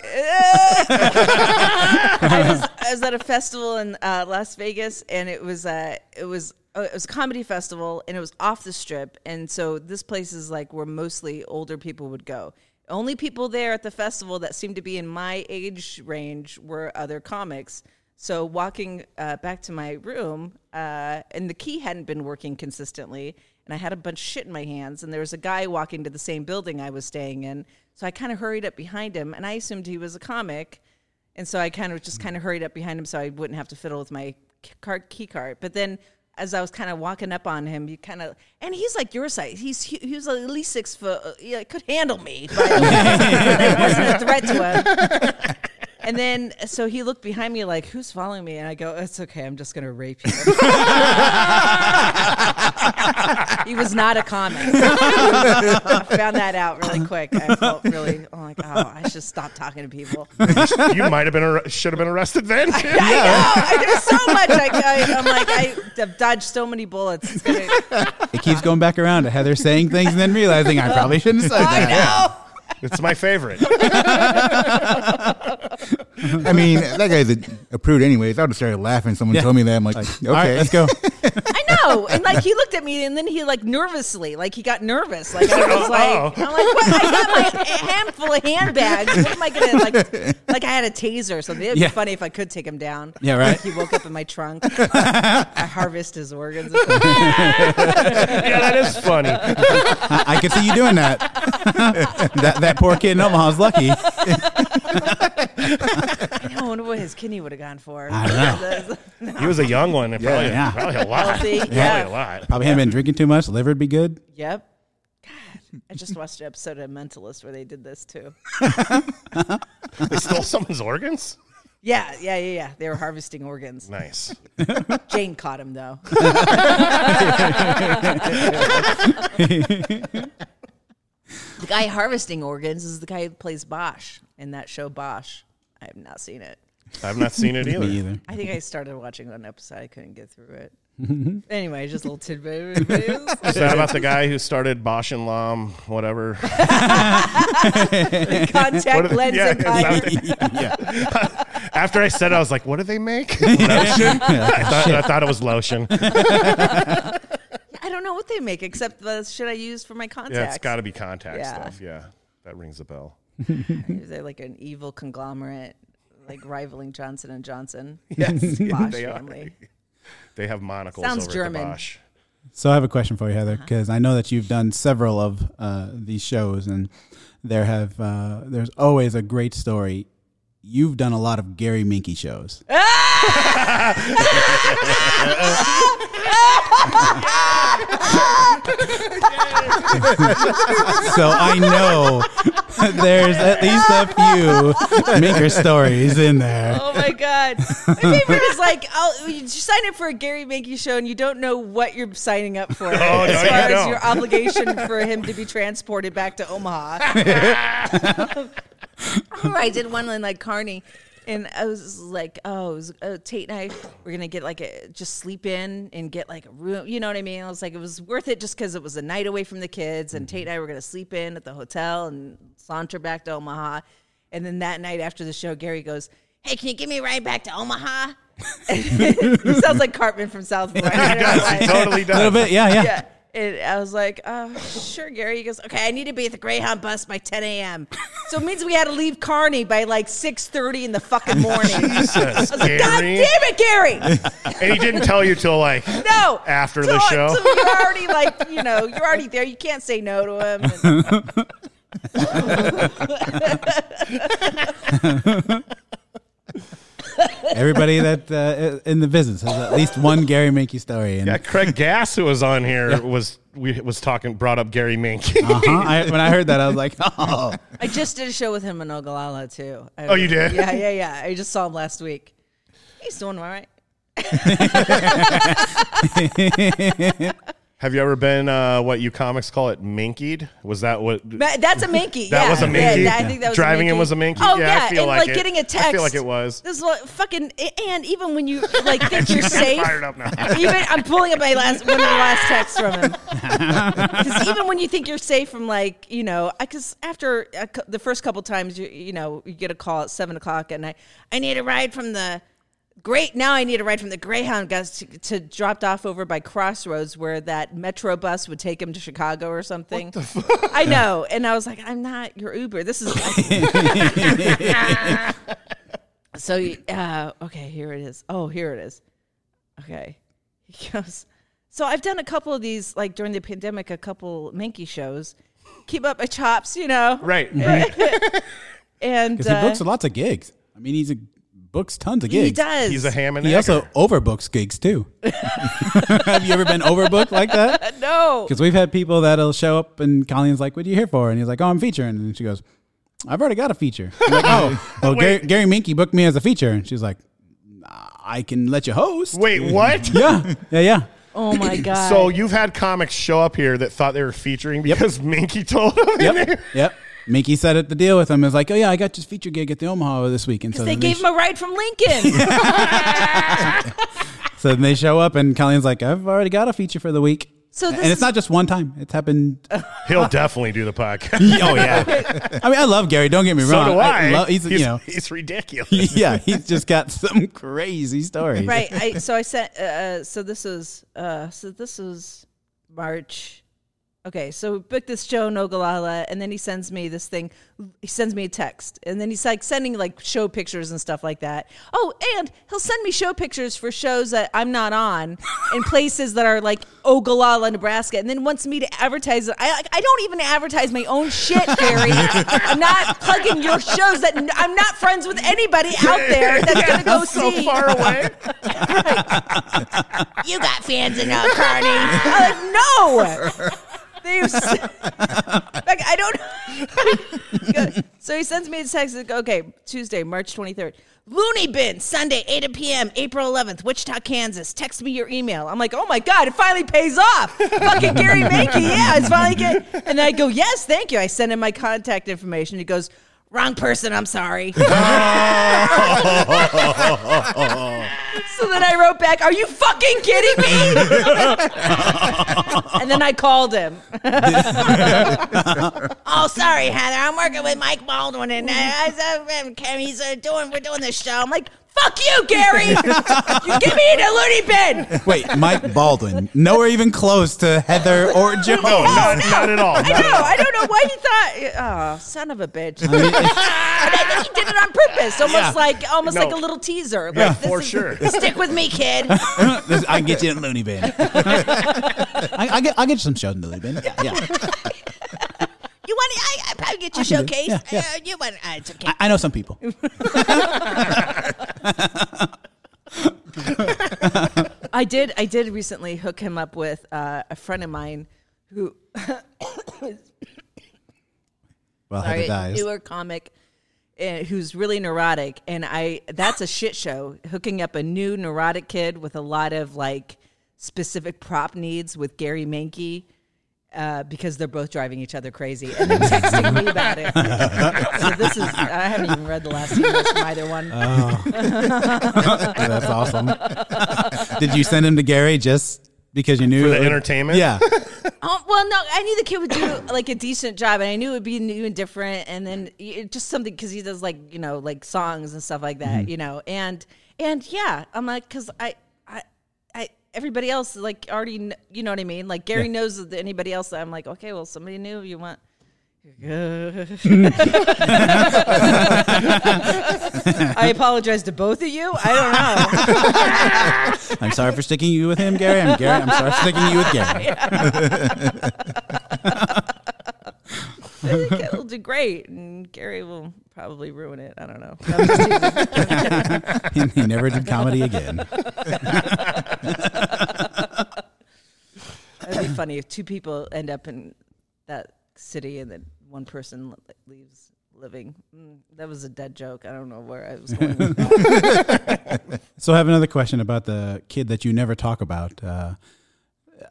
I, was, I was at a festival in uh, Las Vegas, and it was uh, it was it was a comedy festival, and it was off the strip, and so this place is like where mostly older people would go. Only people there at the festival that seemed to be in my age range were other comics. So walking uh, back to my room, uh, and the key hadn't been working consistently, and I had a bunch of shit in my hands, and there was a guy walking to the same building I was staying in. So I kind of hurried up behind him, and I assumed he was a comic, and so I kind of just kind of hurried up behind him so I wouldn't have to fiddle with my key card. But then as I was kind of walking up on him, you kind of and he's like your size. He's he, he was at least six foot. Uh, yeah, could handle me. But it wasn't a threat to him. And then so he looked behind me like, "Who's following me?" And I go, "It's okay. I'm just gonna rape you." he was not a comic. Found that out really quick. I felt really I'm like, "Oh, I should stop talking to people." you might have been ar- should have been arrested then. I know. I do so much. I, I, I'm like, I have dodged so many bullets. It's gonna, It keeps going back around to Heather saying things and then realizing I probably shouldn't have said I that. know. It's my favorite. I mean, that guy's a, a prude, anyways. I would have started laughing. Someone Yeah. told me that. I'm like, okay, All right, let's go. I know. And like he looked at me and then he like nervously, like he got nervous. Like I was like, Oh. I'm like, what? I got my handful of handbags. What am I gonna like? Like I had a taser or something. It'd Yeah. be funny if I could take him down. Yeah, right. Like, he woke up in my trunk. I harvest his organs. yeah, that is funny. I, I could see you doing that. that that poor kid in Omaha's lucky. I wonder what his kidney would have gone for. I don't know. He was a young one. and Probably, Yeah. probably a lot. Healthy, Probably yeah. a lot. Probably hadn't been drinking too much. Liver'd be good. Yep. God, I just watched an episode of Mentalist where they did this too. They stole someone's organs. Yeah, yeah, yeah, yeah. They were harvesting organs. Nice. Jane caught him though. The guy harvesting organs is the guy who plays Bosch in that show Bosch. I have not seen it. I've not seen it either. Me either. I think I started watching one episode. I couldn't get through it. anyway, just a little tidbit. Is that about the guy who started Bausch and Lomb, whatever? Contact What lens yeah, and is yeah. After I said, it, I was like, "What do they make?" Lotion. I, thought, I thought it was lotion. I don't know what they make except the shit I use for my contacts. Yeah, it's got to be contact Yeah. stuff. Yeah, that rings a bell. They're like an evil conglomerate, like rivaling Johnson and Johnson. Yes, Bosch they are. They have monocles Sounds over German. at the Bosch. So I have a question for you, Heather, Uh-huh. because I know that you've done several of uh, these shows, and there have uh, there's always a great story. You've done a lot of Gary Minky shows. so I know there's at least a few maker stories in there. Oh my god! My favorite is like, I'll, you sign up for a Gary Mankey show and you don't know what you're signing up for oh, no, as you far as don't. your obligation for him to be transported back to Omaha. Oh, I did one in like Kearney. And I was like, oh, it was, uh, Tate and I were gonna get like a just sleep in and get like a room. You know what I mean? I was like, it was worth it just because it was a night away from the kids, and Tate and I were gonna sleep in at the hotel and saunter back to Omaha. And then that night after the show, Gary goes, "Hey, can you give me a ride back to Omaha?" he sounds like Cartman from South Park. I don't Does, why. he totally A little bit, yeah, yeah. Yeah. And I was like, oh, sure, Gary. He goes, okay, I need to be at the Greyhound bus by 10 a.m. So it means we had to leave Kearney by like 6.30 in the fucking morning. Jesus, I was like, God damn it, Gary! And he didn't tell you till like No. After So- the show? So you're already like, you know, you're already there. You can't say no to him. And- Everybody that uh, in the business has at least one Gary Minky story. And yeah. Craig Gass, who was on here, was we was talking, brought up Gary Mink. uh-huh. I, when I heard that, I was like, oh. I just did a show with him in Ogallala, too. I- Oh, you did? Yeah, yeah, yeah. I just saw him last week. He's doing all right. Have you ever been uh, what you comics call it minkied? Was that what? That's a minky. That yeah. was a minky? Yeah, I think that was Driving a in was a minky? Oh Yeah, yeah, I feel and like like, it. getting a text. I feel like it was. This is like fucking and even when you like think you're safe. fired up now. Even I'm pulling up my last one of the last texts from him. Because even when you think you're safe from like you know, because after a the first couple times you you know you get a call at seven o'clock at night. I need a ride from the. Great. Now I need a ride from the Greyhound guys to, to dropped off over by Crossroads where that Metro bus would take him to Chicago or something. I know. And I was like, I'm not your Uber. This is. so, uh, okay, here it is. Oh, here it is. Okay. He goes, So I've done a couple of these, like during the pandemic, a couple Minky shows. Keep up my chops, you know? Right. right. And Because he uh, books lots of gigs. I mean, he's a, books tons of gigs. he does. He's a ham and He also overbooks gigs too. Have you ever been overbooked like that? No. Because we've had people that'll show up and Colleen's like, "What are you here for?" And he's like, "Oh, I'm featuring." And she goes, I've already got a feature. I'm like, oh, well, Gary, Gary Minky booked me as a feature, and she's like, I can let you host. Wait, what? Yeah, yeah, yeah. Oh my god! So you've had comics show up here that thought they were featuring because Minky told them. in Yep, there? yep. Minky set it the deal with him. Is like, oh yeah, I got this feature gig at the Omaha this week, and so they then gave sh- him a ride from Lincoln. so then they show up, and Colleen's like, I've already got a feature for the week. So this and it's is- not just one time; it's happened. He'll definitely do the podcast. oh yeah. I mean, I love Gary. Don't get me wrong. so wrong. do I. love- he's, he's, you know, he's ridiculous. yeah, he's just got some crazy stories. right. I, so I sent. Uh, so this is. Uh, so this is March. Okay, so we booked this show in Ogallala, and then he sends me this thing. He sends me a text, and then he's like sending like show pictures and stuff like that. Oh, and he'll send me show pictures for shows that I'm not on in places that are like Ogallala, Nebraska, and then wants me to advertise it. I I don't even advertise my own shit, Gary. I'm not plugging your shows. That I'm not friends with anybody out there that's gonna go so see. far away. You got fans in uh, Kearney. I'm like, no. They've s- like, I don't. so he sends me a text. Like, okay, Tuesday, March 23rd. Looney Bin, Sunday, 8 p.m., April 11th, Wichita, Kansas. Text me your email. I'm like, oh my God, it finally pays off. Fucking Gary Mankey, yeah, it's finally good. And I go, yes, thank you. I send him my contact information. He goes, wrong person, I'm sorry. So then I wrote back, Are you fucking kidding me? and then I called him. oh, sorry, Heather. I'm working with Mike Baldwin, and uh, he's uh, doing. We're doing this show. I'm like, fuck you, Gary. you give me the loony bin. Wait, Mike Baldwin, nowhere even close to Heather or Joe. No, not, not at all. I know. I don't know why he thought. Oh, son of a bitch. and I think he did it on purpose, almost Yeah. like almost No. like a little teaser. Like, Yeah, this for is- sure. Stick with me, kid. This- I can get you in Looney Bin. I, I get, I'll get you some shows in the Looney Bin. Yeah, yeah. You want? I, I probably get you I can do- showcase. yeah, yeah. Uh, you want? Uh, it's okay. I, I know some people. I did. I did recently hook him up with uh, a friend of mine who, Well, sorry, dies. newer comic, uh, who's really neurotic, and I. That's a shit show. Hooking up a new neurotic kid with a lot of like specific prop needs with Gary Mankey. Uh, because they're both driving each other crazy and then texting me about it. so this is I haven't even read the last emails from either one. That's awesome. Did you send him to Gary just because you knew For the it would- entertainment? Yeah. Oh, well, no, I knew the kid would do like a decent job, and I knew it would be new and different, and then y- just something because he does like you know like songs and stuff like that, you know, and and yeah, I'm like because I I I everybody else like already kn- you know what I mean, like Gary Yeah. knows that anybody else. I'm like okay, well somebody new you want. I apologize to both of you. I don't know. I'm sorry for sticking you with him, Gary. I'm Gary. I'm sorry for sticking you with Gary. I think it'll do great, and Gary will probably ruin it. I don't know. No, I'm just teasing. he never did comedy again. It'd be funny if two people end up in that city and then one person leaves living. Mm, that was a dead joke. I don't know where I was going. with that. So I have another question about the kid that you never talk about. Uh,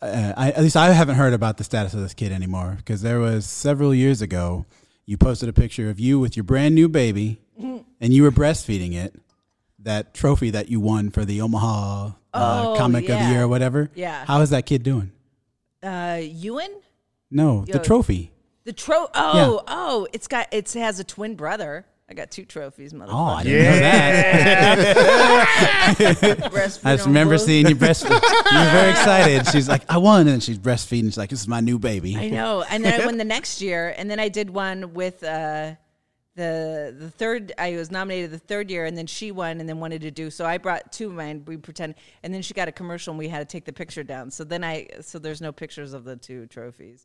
uh, I, at least I haven't heard about the status of this kid anymore because there was several years ago you posted a picture of you with your brand new baby and you were breastfeeding it. That trophy that you won for the Omaha uh, Oh, Comic of the. Year or whatever. Yeah. How is that kid doing? Uh, Ewan, No, Yo. the trophy. the tro. Oh, oh, it's got it has a twin brother. I got two trophies, motherfucker. Oh, I didn't know that. I just remember both. seeing you breastfeed. you were very excited. She's like, I won. And she's breastfeeding. She's like, this is my new baby. I know. And then I won the next year, and then I did one with uh, the the third. I was nominated the third year, and then she won, and then wanted to do. So I brought two of mine. We pretend, and then she got a commercial, and we had to take the picture down. So then I, so there's no pictures of the two trophies.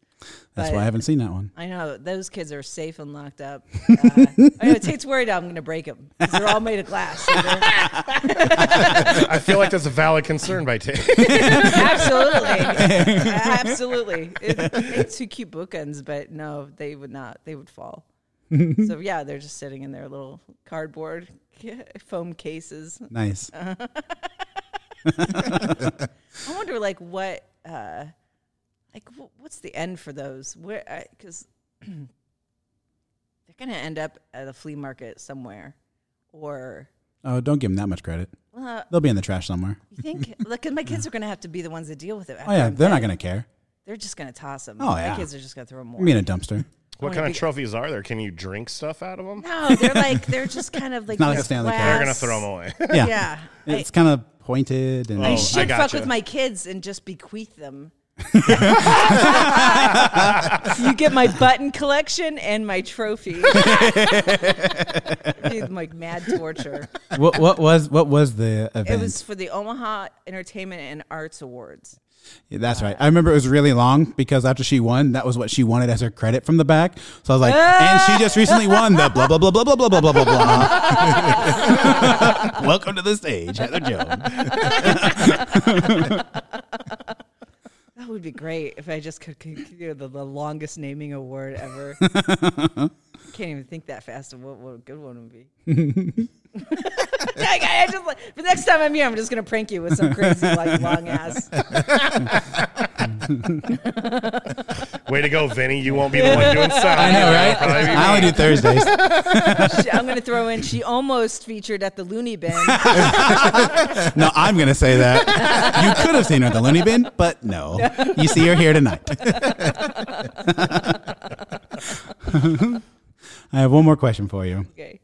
That's But- why I haven't seen that one. I know those kids are safe and locked up. Uh, I know Tate's worried I'm going to break them because they're all made of glass. So I feel like that's a valid concern by Tate. absolutely, absolutely. It, it's two cute bookends, but no, they would not. They would fall. so yeah, they're just sitting in their little cardboard foam cases. Nice. I wonder, like, what, uh, like, wh- what's the end for those? Where, because they're gonna end up at a flea market somewhere, or Oh, don't give them that much credit. uh, They'll be in the trash somewhere. you think? like, 'cause my kids are gonna have to be the ones that deal with it. Oh yeah, they're not gonna care. They're just gonna toss them. Oh, my yeah. kids are just gonna throw them I away. mean, a dumpster. What oh, kind of big- trophies are there? Can you drink stuff out of them? No, they're like they're just kind of like not like a these Stanley Cup. They're gonna throw them away. Yeah, Yeah, I, it's kind of pointed and Oh, I I should fuck gotcha. with my kids and just bequeath them. you get my button collection and my trophy. Be like mad torture. what, what was what was the event? It was for the Omaha Entertainment and Arts Awards. Yeah, That's right. I remember it was really long because after she won, that was what she wanted as her credit from the back. So I was like, ah! and she just recently won the blah blah blah blah blah blah blah blah blah blah. Welcome to the stage, Heather Jones. That would be great if I just could, could you know, the, the longest naming award ever. Can't even think that fast of what, what a good one would be. I, I just like, the next time I'm here, I'm just gonna prank you with some crazy like long ass. Way to go, Vinny. You won't be the one doing sound. I know, right? I only do Thursdays. She- I'm gonna throw in. She almost featured at the Looney Bin. No, I'm going to say that. You could have seen her at the Looney Bin, but no. You see her here tonight. I have one more question for you. Okay.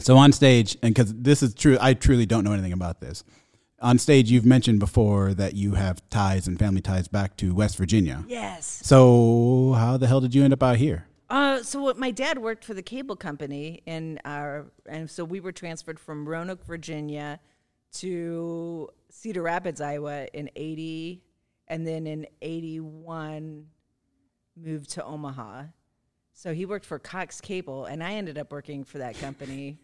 So on stage, and because this is true, I truly don't know anything about this. On stage, you've mentioned before that you have ties and family ties back to West Virginia. Yes. So how the hell did you end up out here? Uh, so what, my dad worked for the cable company, and our and so we were transferred from Roanoke, Virginia, to Cedar Rapids, Iowa, in '80, and then in '81 moved to Omaha. So he worked for Cox Cable, and I ended up working for that company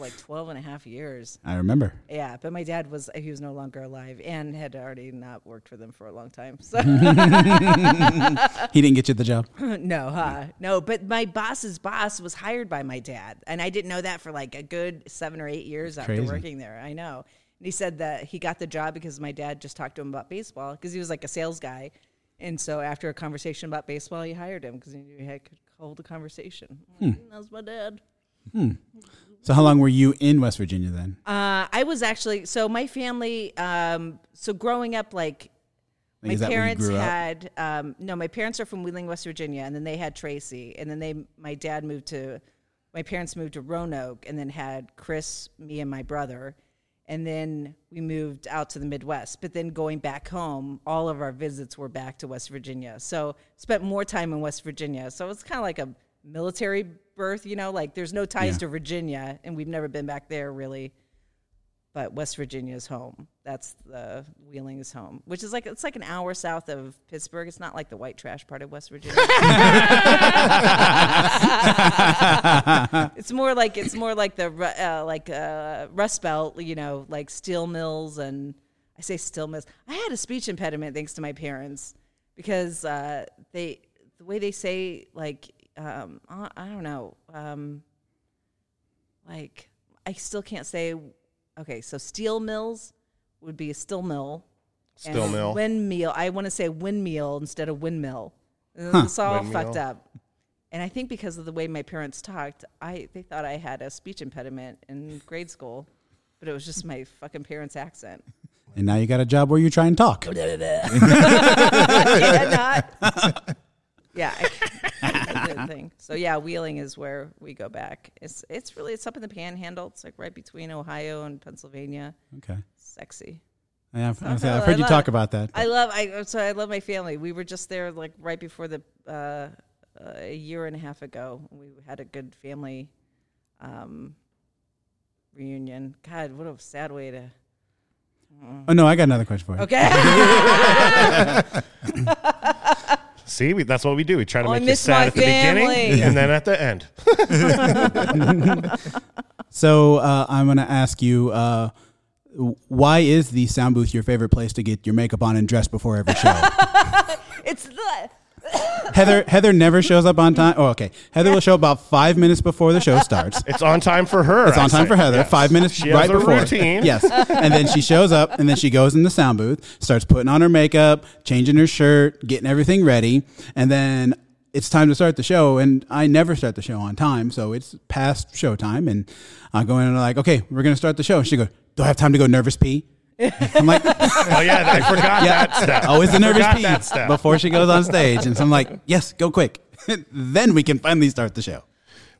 like 12 and a half years. I remember. Yeah, but my dad was he was no longer alive and had already not worked for them for a long time. So He didn't get you the job. no, huh? No, but my boss's boss was hired by my dad, and I didn't know that for like a good seven or eight years after Crazy. working there. I know. And he said that he got the job because my dad just talked to him about baseball because he was like a sales guy. And so after a conversation about baseball, he hired him because he knew he had, could hold a conversation. Hmm. That's my dad. So how long were you in West Virginia then? Uh, I was actually so my family. Um, so growing up, like Like, my is that where you parents had um, no. My parents are from Wheeling, West Virginia, and then they had Tracy, and then they my dad moved to. My parents moved to Roanoke, and then had Chris, me, and my brother, and then we moved out to the Midwest. But then going back home, all of our visits were back to West Virginia. So spent more time in West Virginia. So it's kind of like a military birth, you know. Like there's no ties Yeah. to Virginia, and we've never been back there really but West Virginia is home. That's the Wheeling is home, which is like it's like an hour south of Pittsburgh. It's not like the white trash part of West Virginia. it's more like it's more like the uh, like uh, Rust Belt, you know, like steel mills and I say steel mills. I had a speech impediment thanks to my parents because uh, they the way they say like um, I I don't know um, like I still can't say okay, so steel mills would be a still mill. Still and mill. Windmill. I want to say windmill instead of windmill. It's all Windmill. fucked up. And I think because of the way my parents talked, I they thought I had a speech impediment in grade school, but it was just my fucking parents' accent. And now you got a job where you try and talk. yeah, not. Yeah, I, Did thing. So yeah, Wheeling is where we go back. It's it's really it's up in the Panhandle. It's like right between Ohio and Pennsylvania. Okay. Sexy. Yeah, I've, I've, I've heard you talk it. about that. I love I so I love my family. We were just there like right before the uh, uh, a year and a half ago. We had a good family um, reunion. God, what a sad way to. oh no, I got another question for you. Okay, See, we, that's what we do. We try to Oh, make you miss sad at the beginning and then at the end. So uh, I'm going to ask you, uh, why is the sound booth your favorite place to get your makeup on and dress before every show? it's the Heather Heather never shows up on time. Oh, okay. Heather will show up about five minutes before the show starts. It's on time for her. It's I on time say. for Heather. Yes. Five minutes She right before. routine. Yes, and then she shows up, and then she goes in the sound booth, starts putting on her makeup, changing her shirt, getting everything ready, and then it's time to start the show. And I never start the show on time, so it's past show time, and I go in and I'm like, okay, we're gonna start the show. And she goes, do I have time to go nervous pee? I'm like, Oh yeah, I forgot that step. always oh, the nervous pee that step. before she goes on stage, and so I'm like, yes, go quick. then we can finally start the show.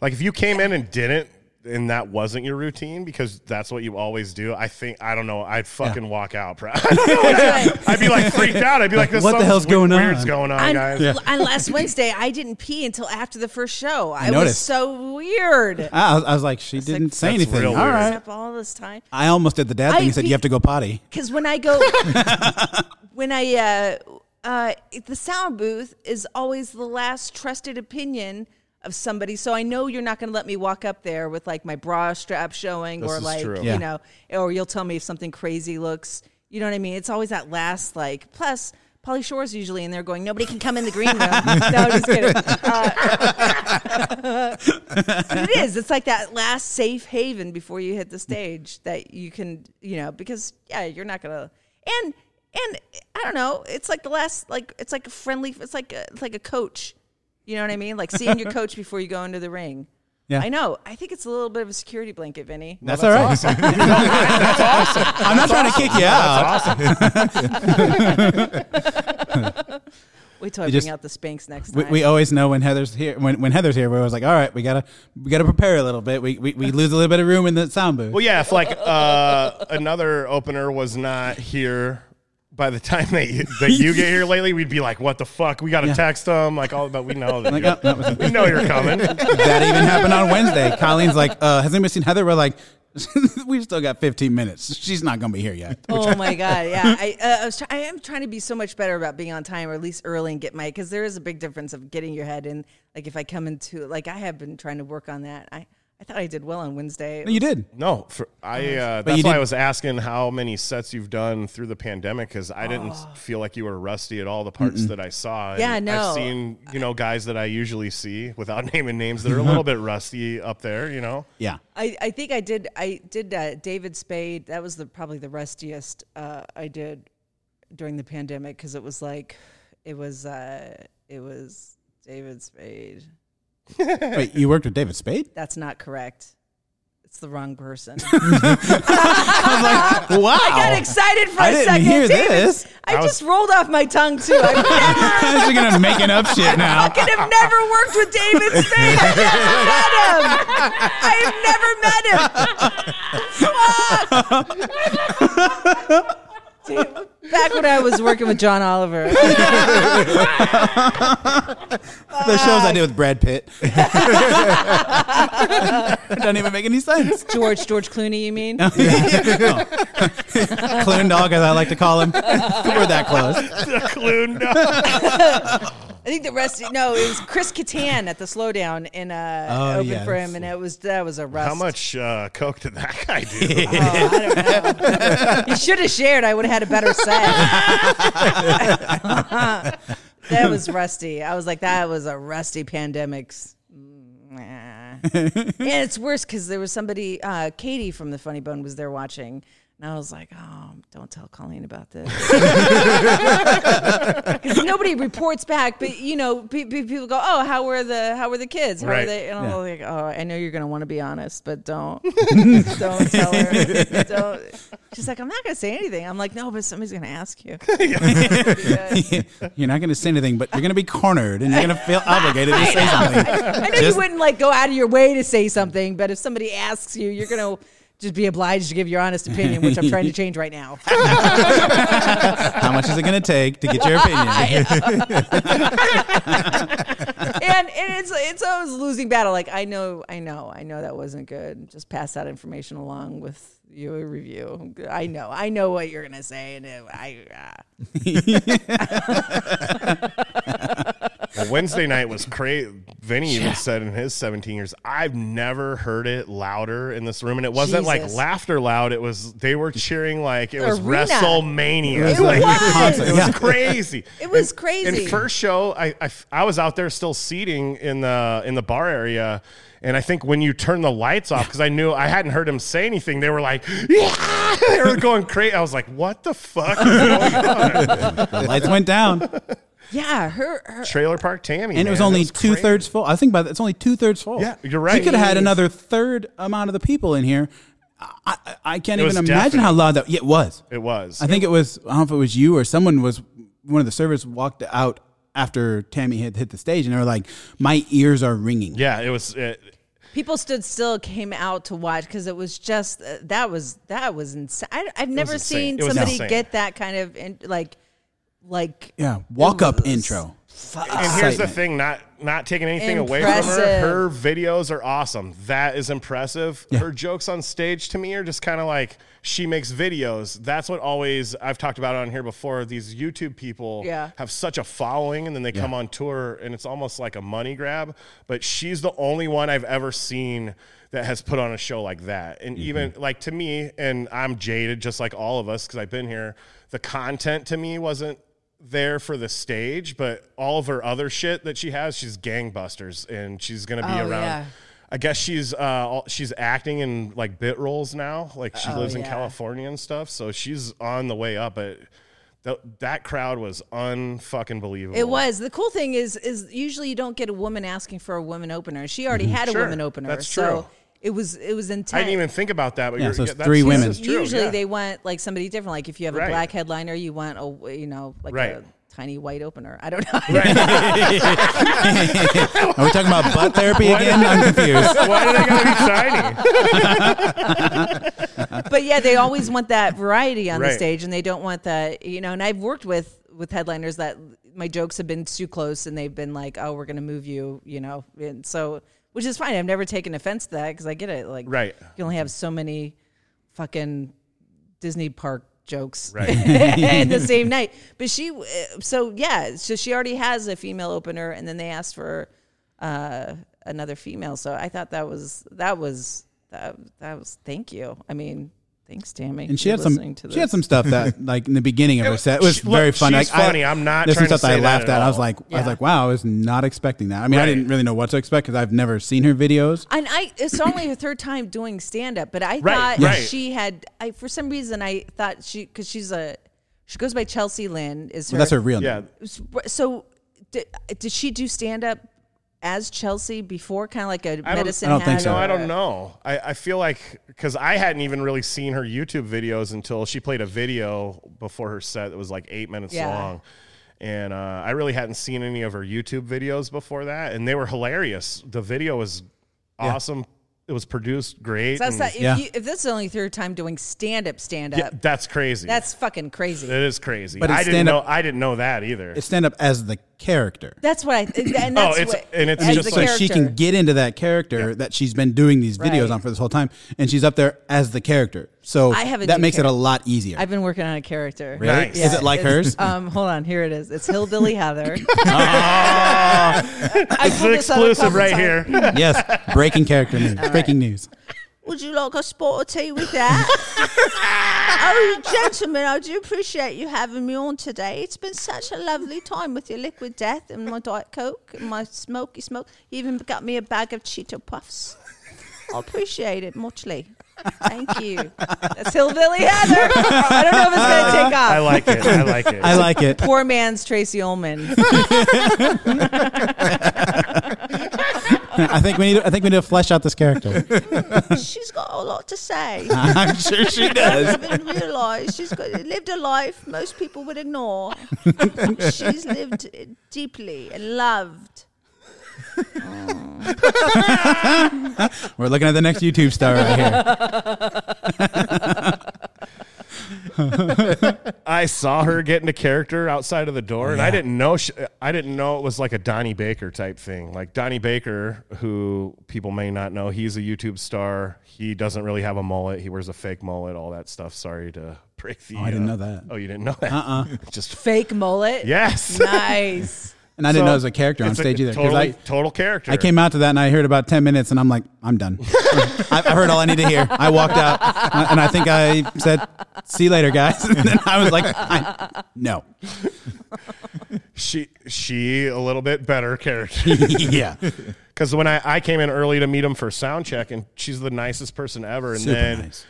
Like if you came in and didn't, and that wasn't your routine because that's what you always do. I think I don't know. I'd fucking walk out. Bro. I don't know. I'd be like freaked out. I'd be like, this What the something's hell's weird- going on? Weird's going on, On, guys. on last Wednesday, I didn't pee until after the first show. I, was so weird. I was, I was like, she like, didn't say anything. real All Up all this time. I almost did the dad thing I and said, be- you have to go potty. Because when I go, when I, uh, uh, the sound booth is always the last trusted opinion of somebody. So I know you're not going to let me walk up there with like my bra strap showing This or like, true. Yeah. you know, or you'll tell me if something crazy looks, you know what I mean? It's always that last, like, plus, Pauly Shore's usually in there going, nobody can come in the green room. no, I'm just kidding. Uh, it is. It's like that last safe haven before you hit the stage that you can, you know, because yeah, you're not gonna. And and I don't know. It's like the last, like it's like a friendly. It's like a, it's like a coach. You know what I mean? Like seeing your coach before you go into the ring. Yeah. I know. I think it's a little bit of a security blanket, Vinny. That's, all right. That's awesome. I'm not trying to kick you out. Wait till I You bring just- out the Spanx next We, we always know when Heather's here. When, when Heather's here, we're always like, all right, we gotta we gotta prepare a little bit. We we, we lose a little bit of room in the sound booth. Well, yeah, if like uh, another opener was not here by the time that you, that you get here lately, we'd be like, "What the fuck? We got to Yeah. text them." Like all, but we know that Like, you- oh, that was- we know you're coming. that even happened on Wednesday. Colleen's like, uh, has anybody seen Heather? We're like, we've still got 15 minutes. She's not gonna be here yet. Oh my god! Yeah, I, uh, I was. Try- I am trying to be so much better about being on time, or at least early, and get my because there is a big difference of getting your head in. Like if I come into like I have been trying to work on that. I I thought I did well on Wednesday. You did. No, for, I. Uh, But that's you why I was asking how many sets you've done through the pandemic because I didn't feel like you were rusty at all the parts that I saw. Yeah, And no. I've seen you know guys that I usually see without naming names that are a little bit rusty up there. You know. Yeah. I, I think I did I did uh, David Spade. That was the probably the rustiest uh, I did during the pandemic because it was like it was uh, it was David Spade. Wait, you worked with David Spade? That's not correct. It's the wrong person. Wow. I got excited for I a didn't second. hear David, this. I, I was- just rolled off my tongue too. I've never, She's gonna make making up shit now. I could have never worked with David Spade. I've never met him. I have never met him. Dude, Back when I was working with John Oliver. The shows I did with Brad Pitt. Doesn't even make any sense. George, George Clooney, you mean? Clune dog, as I like to call him. We're that close. Clue, no. I think the rest. No, it was Chris Kattan at the Slowdown in uh, Oh, open yes. for him, and it was that was a rust. How much uh, coke did that guy do? Oh, I don't know. you should have shared. I would have had a better set. that was rusty. I was like, that was a rusty pandemics. And it's worse because there was somebody, uh, Katie from the Funny Bone was there watching. And I was like, oh, don't tell Colleen about this. Because nobody reports back, but you know, pe- pe- people go, "Oh, how were the how were the kids? How Right. were they?" And I'm Yeah. like, "Oh, I know you're gonna want to be honest, but don't, don't tell her. Don't." She's like, "I'm not gonna say anything." I'm like, "No, but somebody's gonna ask you." You're not gonna say anything, but you're gonna be cornered and you're gonna feel obligated to say something. I know you Just- wouldn't like go out of your way to say something, but if somebody asks you, you're gonna just be obliged to give your honest opinion, which I'm trying to change right now. How much is it gonna take to get your opinion? and, and it's it's always losing battle. Like I know, I know, I know that wasn't good. Just pass that information along with your review. I know, I know what you're gonna say, and it, I. Uh, Well, Wednesday night was crazy, Vinny even said in his 17 years, I've never heard it louder in this room, and it wasn't like laughter loud. It was they were cheering like it was Arena. WrestleMania. It was like, like a It was yeah. crazy. It was And- crazy. And first show, I I was out there still seating in the in the bar area. And I think when you turn the lights off, because I knew I hadn't heard him say anything, they were like, "Yeah!" They were going crazy. I was like, "What the fuck is going on?" The lights went down, Yeah, her, her Trailer Park Tammy, and it was man. only two crazy. thirds full. I think about it, it's only two thirds full. Yeah, you're right. She could have had another third amount of the people in here. I, I, I can't It even was imagine how loud that. Yeah, it was. It was. I think it was. I don't know if it was you or someone was. One of the servers walked out after Tammy had hit the stage, and they were like, "My ears are ringing." Yeah, it was. It, people stood still, came out to watch because it was just uh, that was that was insane. I, I've never seen somebody insane. get that kind of in, like like Yeah, walk up It was intro. and here's the thing: not not taking anything away from her. Her videos are awesome. That is impressive. Her jokes on stage to me are just kind of like she makes videos. That's what always I've talked about on here before. These YouTube people Yeah. have such a following, and then they come on tour, and it's almost like a money grab. But she's the only one I've ever seen that has put on a show like that. And mm-hmm. even like to me, and I'm jaded just like all of us because I've been here. The content to me wasn't there for the stage, but all of her other shit that she has, she's gangbusters, and she's gonna be Oh, around. yeah. I guess she's uh all- she's acting in like bit roles now. Like she Oh, lives in. California and stuff, so she's on the way up. But th- that crowd was unfucking believable. It was. The cool thing is is usually you don't get a woman asking for a woman opener. She already had a woman opener. That's So true. It was it was intense. I didn't even think about that. But Yeah, you're, so it's three women. true, Usually yeah. they want like somebody different. Like if you have a Right. black headliner, you want a you know like Right. a tiny white opener. I don't know. Are we talking about butt therapy again? I'm confused. Why did I gotta be tiny? but yeah, they always want that variety on the stage, and they don't want that. You know, and I've worked with with headliners that my jokes have been too close, and they've been like, "Oh, we're going to move you," you know, and so which is fine. I've never taken offense to that because I get it. Like, Right. you only have so many fucking Disney park jokes Right. in the same night. But she, uh, so yeah, so she already has a female opener, and then they asked for uh, another female. So I thought that was that was that that was thank you. I mean, thanks, Tammy. And she had some. She had some stuff that, like in the beginning of her set, it was She- very look, funny. she's like, I- funny. I'm not There's some trying to stuff that I say that laughed at at. I was all. like, I was like, wow, I was not expecting that. I mean, I didn't really know what to expect because I've never seen her videos. And I, it's only her third time doing stand up, but I Right, thought right. she had. I for some reason I thought she because she's a she goes by Chelsea Lynn. Is her Well, that's her real name? Yeah, name. So did, did she do stand up as Chelsea before, kind of like a don't- medicine? I don't think so. No, I don't know. I, I feel like because I hadn't even really seen her YouTube videos until she played a video before her set that was like eight minutes Yeah. long. And uh, I really hadn't seen any of her YouTube videos before that. And they were hilarious. The video was awesome. It was produced great. So that's and- not, if, Yeah. you, if this is the only third time doing stand up, stand up, yeah, that's crazy. that's fucking crazy. it is crazy. But I didn't know. I didn't know that either. It's stand up as the character. That's what I. th- And that's Oh, it's- what, and it's as just like- so she can get into that character that she's been doing these videos Right. on for this whole time, and she's up there as the character. So I have a that new makes it a lot easier. I've been working on a character. Really? Nice. Is it like hers? Um, hold on, here it is. It's Hillbilly Heather. Ah, I it's an this out a exclusive right times. here. yes, breaking character news. Breaking news. Would you like a spot of tea with that? oh, gentlemen, I do appreciate you having me on today. It's been such a lovely time with your liquid death and my Diet Coke and my smoky smoke. You even got me a bag of Cheeto Puffs. I appreciate it muchly. Thank you. That's Hillbilly Heather. I don't know if it's gonna take off. I like it. I like it. I like it. Poor man's Tracey Ullman. I think we need. I think we need to flesh out this character. She's got a lot to say. I'm sure she does. haven't realised she's got, lived a life most people would ignore. she's lived deeply and loved. We're looking at the next YouTube star right here. I saw her get into character outside of the door, and I didn't know. She, I didn't know it was like a Donnie Baker type thing. Like Donnie Baker, who people may not know, he's a YouTube star. He doesn't really have a mullet. He wears a fake mullet, all that stuff. Sorry to break the. Oh, I didn't uh, know that. Oh, you didn't know that? Uh-uh. Just Fake mullet. yes. Nice. And I didn't So, know it was a character on stage either. Totally, I, total character. I came out to that and I heard about 10 minutes and I'm like, I'm done. I, I heard all I need to hear. I walked out and I think I said, see you later, guys. And then I was like, I, no. She she a little bit better character. yeah. Because when I, I came in early to meet him for sound check, and she's the nicest person ever. And Super then nice.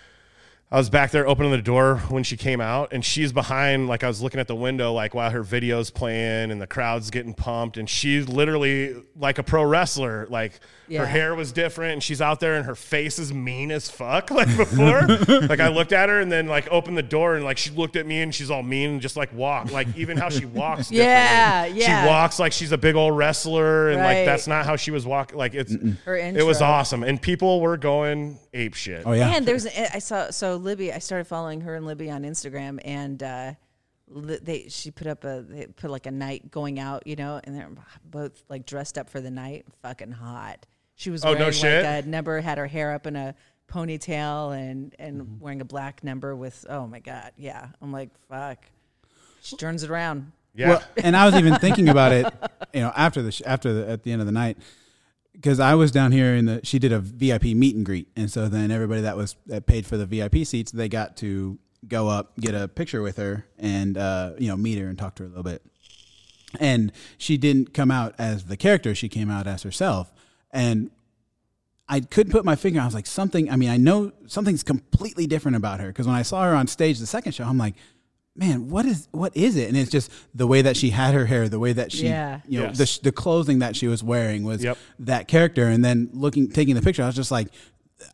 I was back there opening the door when she came out, and she's behind, like I was looking at the window, like while her video's playing and the crowd's getting pumped, and she's literally like a pro wrestler. Like Yeah. her hair was different, and she's out there, and her face is mean as fuck. Like before, like I looked at her, and then like opened the door, and like she looked at me, and she's all mean, and just like walk, like even how she walks. Yeah, yeah. She walks like she's a big old wrestler, and Right. like that's not how she was walking. Like it's Her it was awesome, and people were going ape shit. Oh, yeah. And there's I saw so Libby. I started following her and Libby on Instagram, and uh, they she put up a they put like a night going out, you know, and they're both like dressed up for the night, fucking hot. She was Oh, no wearing shit? like a number, had her hair up in a ponytail, and and wearing a black number with oh my god, yeah. I'm like fuck. She turns it around. Yeah. Well, and I was even thinking about it, you know, after the sh- after the at the end of the night, because I was down here in the. She did a VIP meet and greet, and so then everybody that was that paid for the VIP seats, they got to go up, get a picture with her, and uh, you know, meet her and talk to her a little bit. And she didn't come out as the character; she came out as herself, and I couldn't put my finger. On I was like, something. I mean, I know something's completely different about her because when I saw her on stage the second show, I'm like, man, what is what is it? And it's just the way that she had her hair, the way that she, Yeah. you know, Yes. the the clothing that she was wearing was Yep. that character. And then looking, taking the picture, I was just like,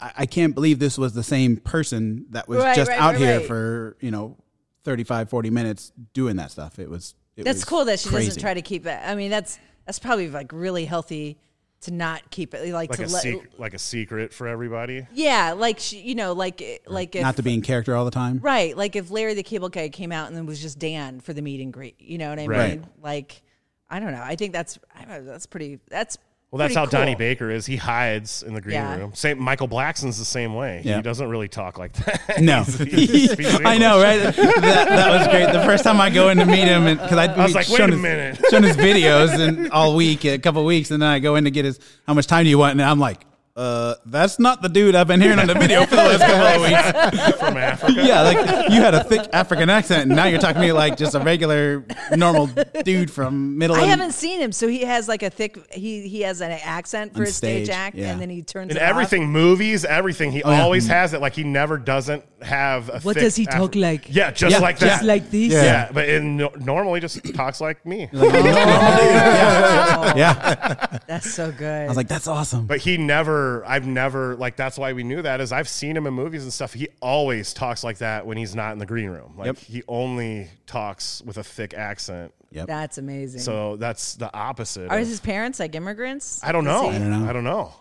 I, I can't believe this was the same person that was Right, just right, out right, here right. for you know 35, 40 minutes doing that stuff. It was. It That's was cool that she crazy. doesn't try to keep it. I mean, that's that's probably like really healthy to not keep it like, like to a let. sec- like a secret for everybody. Yeah, like she, you know, like like if not to be in character all the time. right, like if Larry the Cable Guy came out and then was just Dan for the meet and greet. You know what I Right. mean? Like, I don't know. I think that's I don't know, that's pretty. That's Well, that's pretty how Donnie. Baker is. He hides in the green Yeah. room. Same. Michael Blackson's the same way. Yeah. He doesn't really talk like that. No, He's- he just I know, right? That, that was great. The first time I go in to meet him, because I, I was like, wait a his, minute. shown his videos and all week, a couple of weeks, and then I go in to get his. How much time do you want? And I'm like, uh, that's not the dude I've been hearing on the video for the last couple of weeks. from Africa. Yeah, like you had a thick African accent, and now you're talking to me like just a regular, normal dude from middle. I and- haven't seen him, so he has like a thick. He he has an accent for On his stage, stage, act, yeah. and then he turns In it off. everything, movies, everything, he Oh, yeah. always has it. Like he never doesn't have. A What thick does he talk Afri- like? Yeah, just Yeah, like that. just like this. Yeah, Yeah. but in, no, normally just talks like me. Oh, oh. Yeah, That's so good. I was like, that's awesome. But he never, I've never, like, that's why we knew that is I've seen him in movies and stuff. He always talks like that when he's not in the green room. Like, Yep. he only talks with a thick accent. Yep. that's amazing. So that's the opposite. Are of- his parents like immigrants? I don't know. I don't know. I don't know.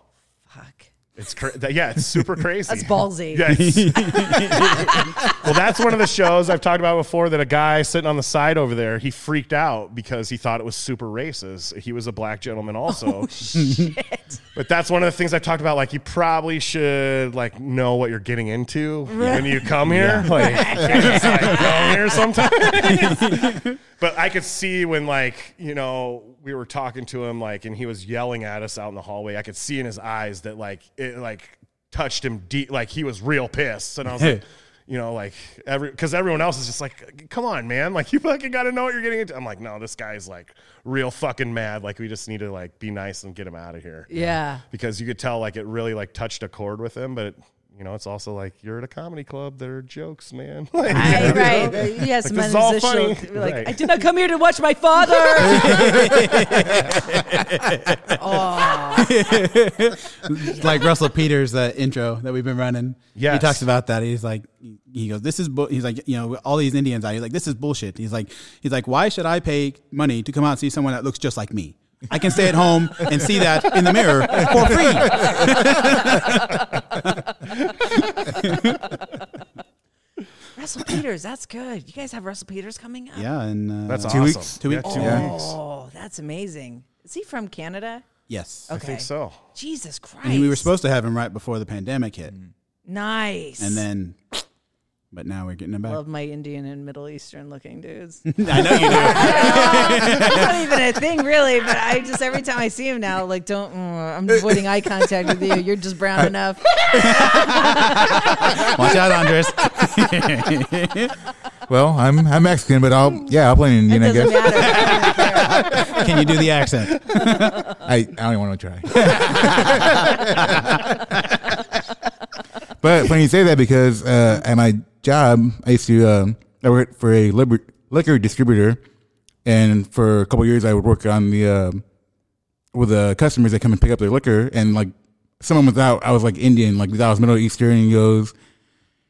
Fuck. It's cra- that- yeah, it's super crazy. That's ballsy. Yes. well, that's one of the shows I've talked about before that a guy sitting on the side over there, he freaked out because he thought it was super racist. He was a black gentleman also. Oh, Shit. But that's one of the things I've talked about. Like, you probably should like know what you're getting into when you come here. Like, you can't just like come here sometimes. But I could see when like you know we were talking to him like, and he was yelling at us out in the hallway. I could see in his eyes that like it like touched him deep. Like he was real pissed, and I was like. You know, like every because everyone else is just like, come on, man! Like you fucking got to know what you're getting into. I'm like, no, this guy's like real fucking mad. Like we just need to like be nice and get him out of here Yeah. because you could tell like it really like touched a chord with him but you know it's also like you're at a comedy club there are jokes man like, I, right. He has some this is all initial- funny. Like, Right. I did not come here to watch my father. like Russell Peters' uh, intro that we've been running. Yes. he talks about that. He's like, he goes, "This is," bu-. he's like, you know, all these Indians out. He's like, "This is bullshit." He's like, he's like, "Why should I pay money to come out and see someone that looks just like me? I can stay at home and see that in the mirror for free." Russell Peters, that's good. You guys have Russell Peters coming up? Yeah, and uh, that's Two awesome weeks? Two weeks? two Yeah. weeks Oh, that's amazing. Is he from Canada? Yes, i think so Jesus Christ. and we were supposed to have him right before the pandemic hit, Nice. and then but now we're getting them I back. love my Indian and Middle Eastern looking dudes. I know you do. It's not even a thing, really. But I just every time I see him now, like, don't. mm, I'm avoiding eye contact with you. You're just brown enough. Watch out, Andres. Well, I'm I'm Mexican, but I'll yeah I'll play an It Indian. I guess. Can you do the accent? I I don't even want to try. but funny you say that because uh, at my job I used to um, I worked for a liber- liquor distributor, and for a couple of years I would work on the um with the customers that come and pick up their liquor, and like someone was out, I was like Indian, like I was Middle Eastern, and he goes.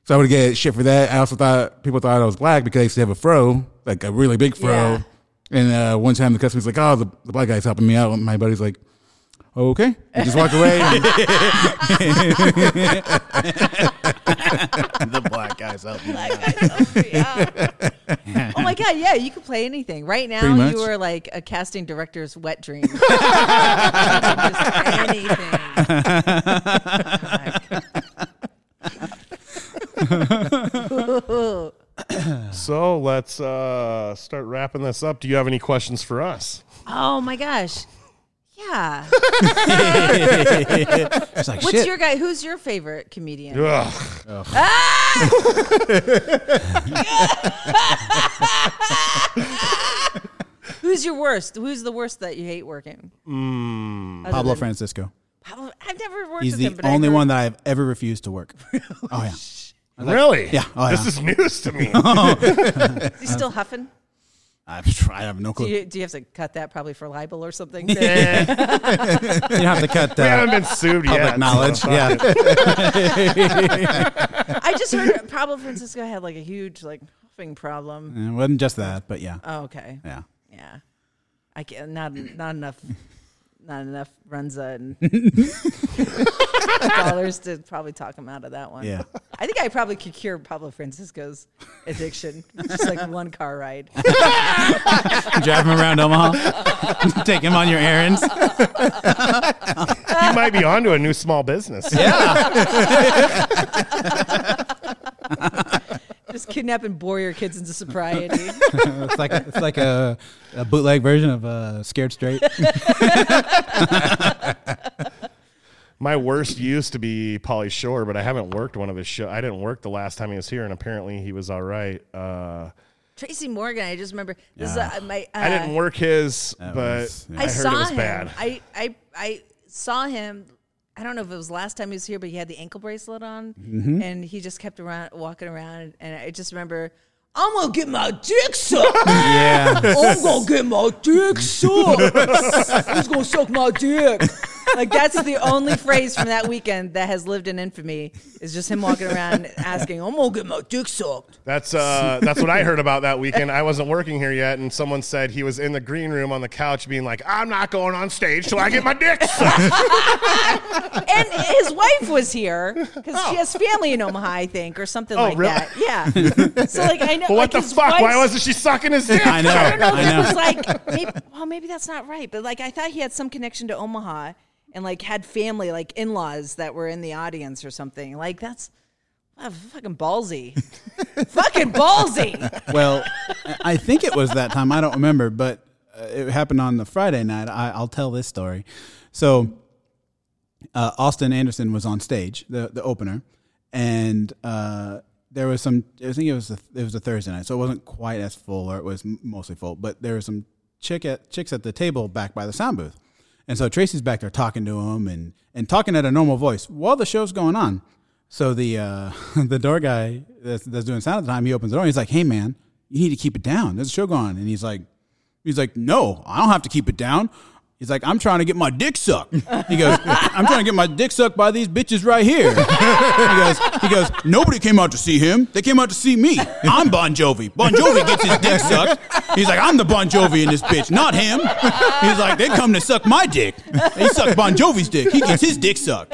So I would get shit for that. I also thought people thought I was black because I used to have a fro, like a really big fro. Yeah. And uh, one time the customer's like, "Oh, the, the black guy's helping me out." And my buddy's like, "Okay," he just walked away. and- the black guys help you. Yeah. Oh my god, yeah, you could play anything. Right now, you are like a casting director's wet dream. Just anything. So let's uh, start wrapping this up. Do you have any questions for us? Oh my gosh. Yeah. It's like What's shit. your guy? Who's your favorite comedian? Ugh. Ah! Who's your worst? Who's the worst that you hate working? Hmm. Other Pablo than- Francisco. Pablo. I've never worked He's with the him, but I only heard- one that I've ever refused to work. Oh yeah. really? Yeah. Oh, this yeah. is news to me. Is he still huffing? I, I have no clue. You you, do you have to cut that probably for libel or something? Eh, don't have to cut that. we haven't uh, been sued public yet. knowledge. so- Yeah. I just heard Pablo Francisco had like a huge like huffing problem. It wasn't just that, but yeah. Oh, okay. Yeah. Yeah. I can't not not enough not enough Runza and dollars to probably talk him out of that one. Yeah. I think I probably could cure Pablo Francisco's addiction. Just like one car ride. Drive him around Omaha. Take him on your errands. you might be onto a new small business. Just kidnap and bore your kids into sobriety. It's like it's like a, a bootleg version of uh, Scared Straight. My worst used to be Pauly Shore, but I haven't worked one of his show. I didn't work the last time he was here, and apparently he was all right. Uh, Tracy Morgan, I just remember this is uh, my uh, I didn't work his, That but was- yeah. I, I, heard saw it was him. bad. I, I I saw him. I don't know if it was last time he was here, but he had the ankle bracelet on, Mm-hmm. and he just kept around walking around. And I just remember, I'm gonna get my dick sucked. yeah. I'm gonna get my dick sucked. Who's gonna suck my dick? Like that's the only phrase from that weekend that has lived in infamy. Is just him walking around asking, "I'm gonna get my dick sucked." That's uh, that's what I heard about that weekend. I wasn't working here yet, and someone said he was in the green room on the couch, being like, "I'm not going on stage till I get my dick sucked." And his wife was here because she has family in Omaha, I think, or something Oh, like really? that. Yeah. So like I know. But like what the fuck? Why wasn't she sucking his dick? I know. I don't know if I it know. was like, maybe, well, maybe that's not right, but like I thought he had some connection to Omaha and like had family, like in laws that were in the audience or something. Like that's wow, fucking ballsy, fucking ballsy. Well, I think it was that time. I don't remember, but uh, it happened on the Friday night. I, I'll tell this story. So, uh, Austin Anderson was on stage, the the opener, and uh, there was some. I think it was a, it was a Thursday night, so it wasn't quite as full, or it was mostly full. But there were some chick at, chicks at the table back by the sound booth, and so Tracy's back there talking to him and and talking at a normal voice while the show's going on. So the uh, the door guy that's, that's doing sound at the time, he opens the door. and He's like, "Hey man, you need to keep it down. There's a show going on." And he's like, "He's like, no, I don't have to keep it down." He's like, "I'm trying to get my dick sucked." He goes, "I'm trying to get my dick sucked by these bitches right here." He goes, "He goes, nobody came out to see him. They came out to see me. I'm Bon Jovi. Bon Jovi gets his dick sucked. He's like, I'm the Bon Jovi in this bitch, not him." He's like, "They come to suck my dick. They suck Bon Jovi's dick. He gets his dick sucked."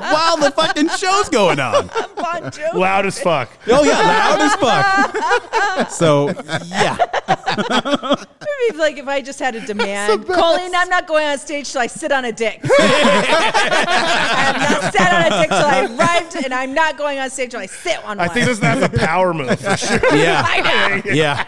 While the fucking show's going on. Bon Jovi. Loud as fuck. Oh yeah, loud as fuck. So yeah, It'd be be like if I just had a demand. Colleen, I'm not going on stage till I sit on a dick. I have not sat on a dick till I arrived, and I'm not going on stage till I sit on I one. think this that's a power move for sure. Yeah. I know. Yeah.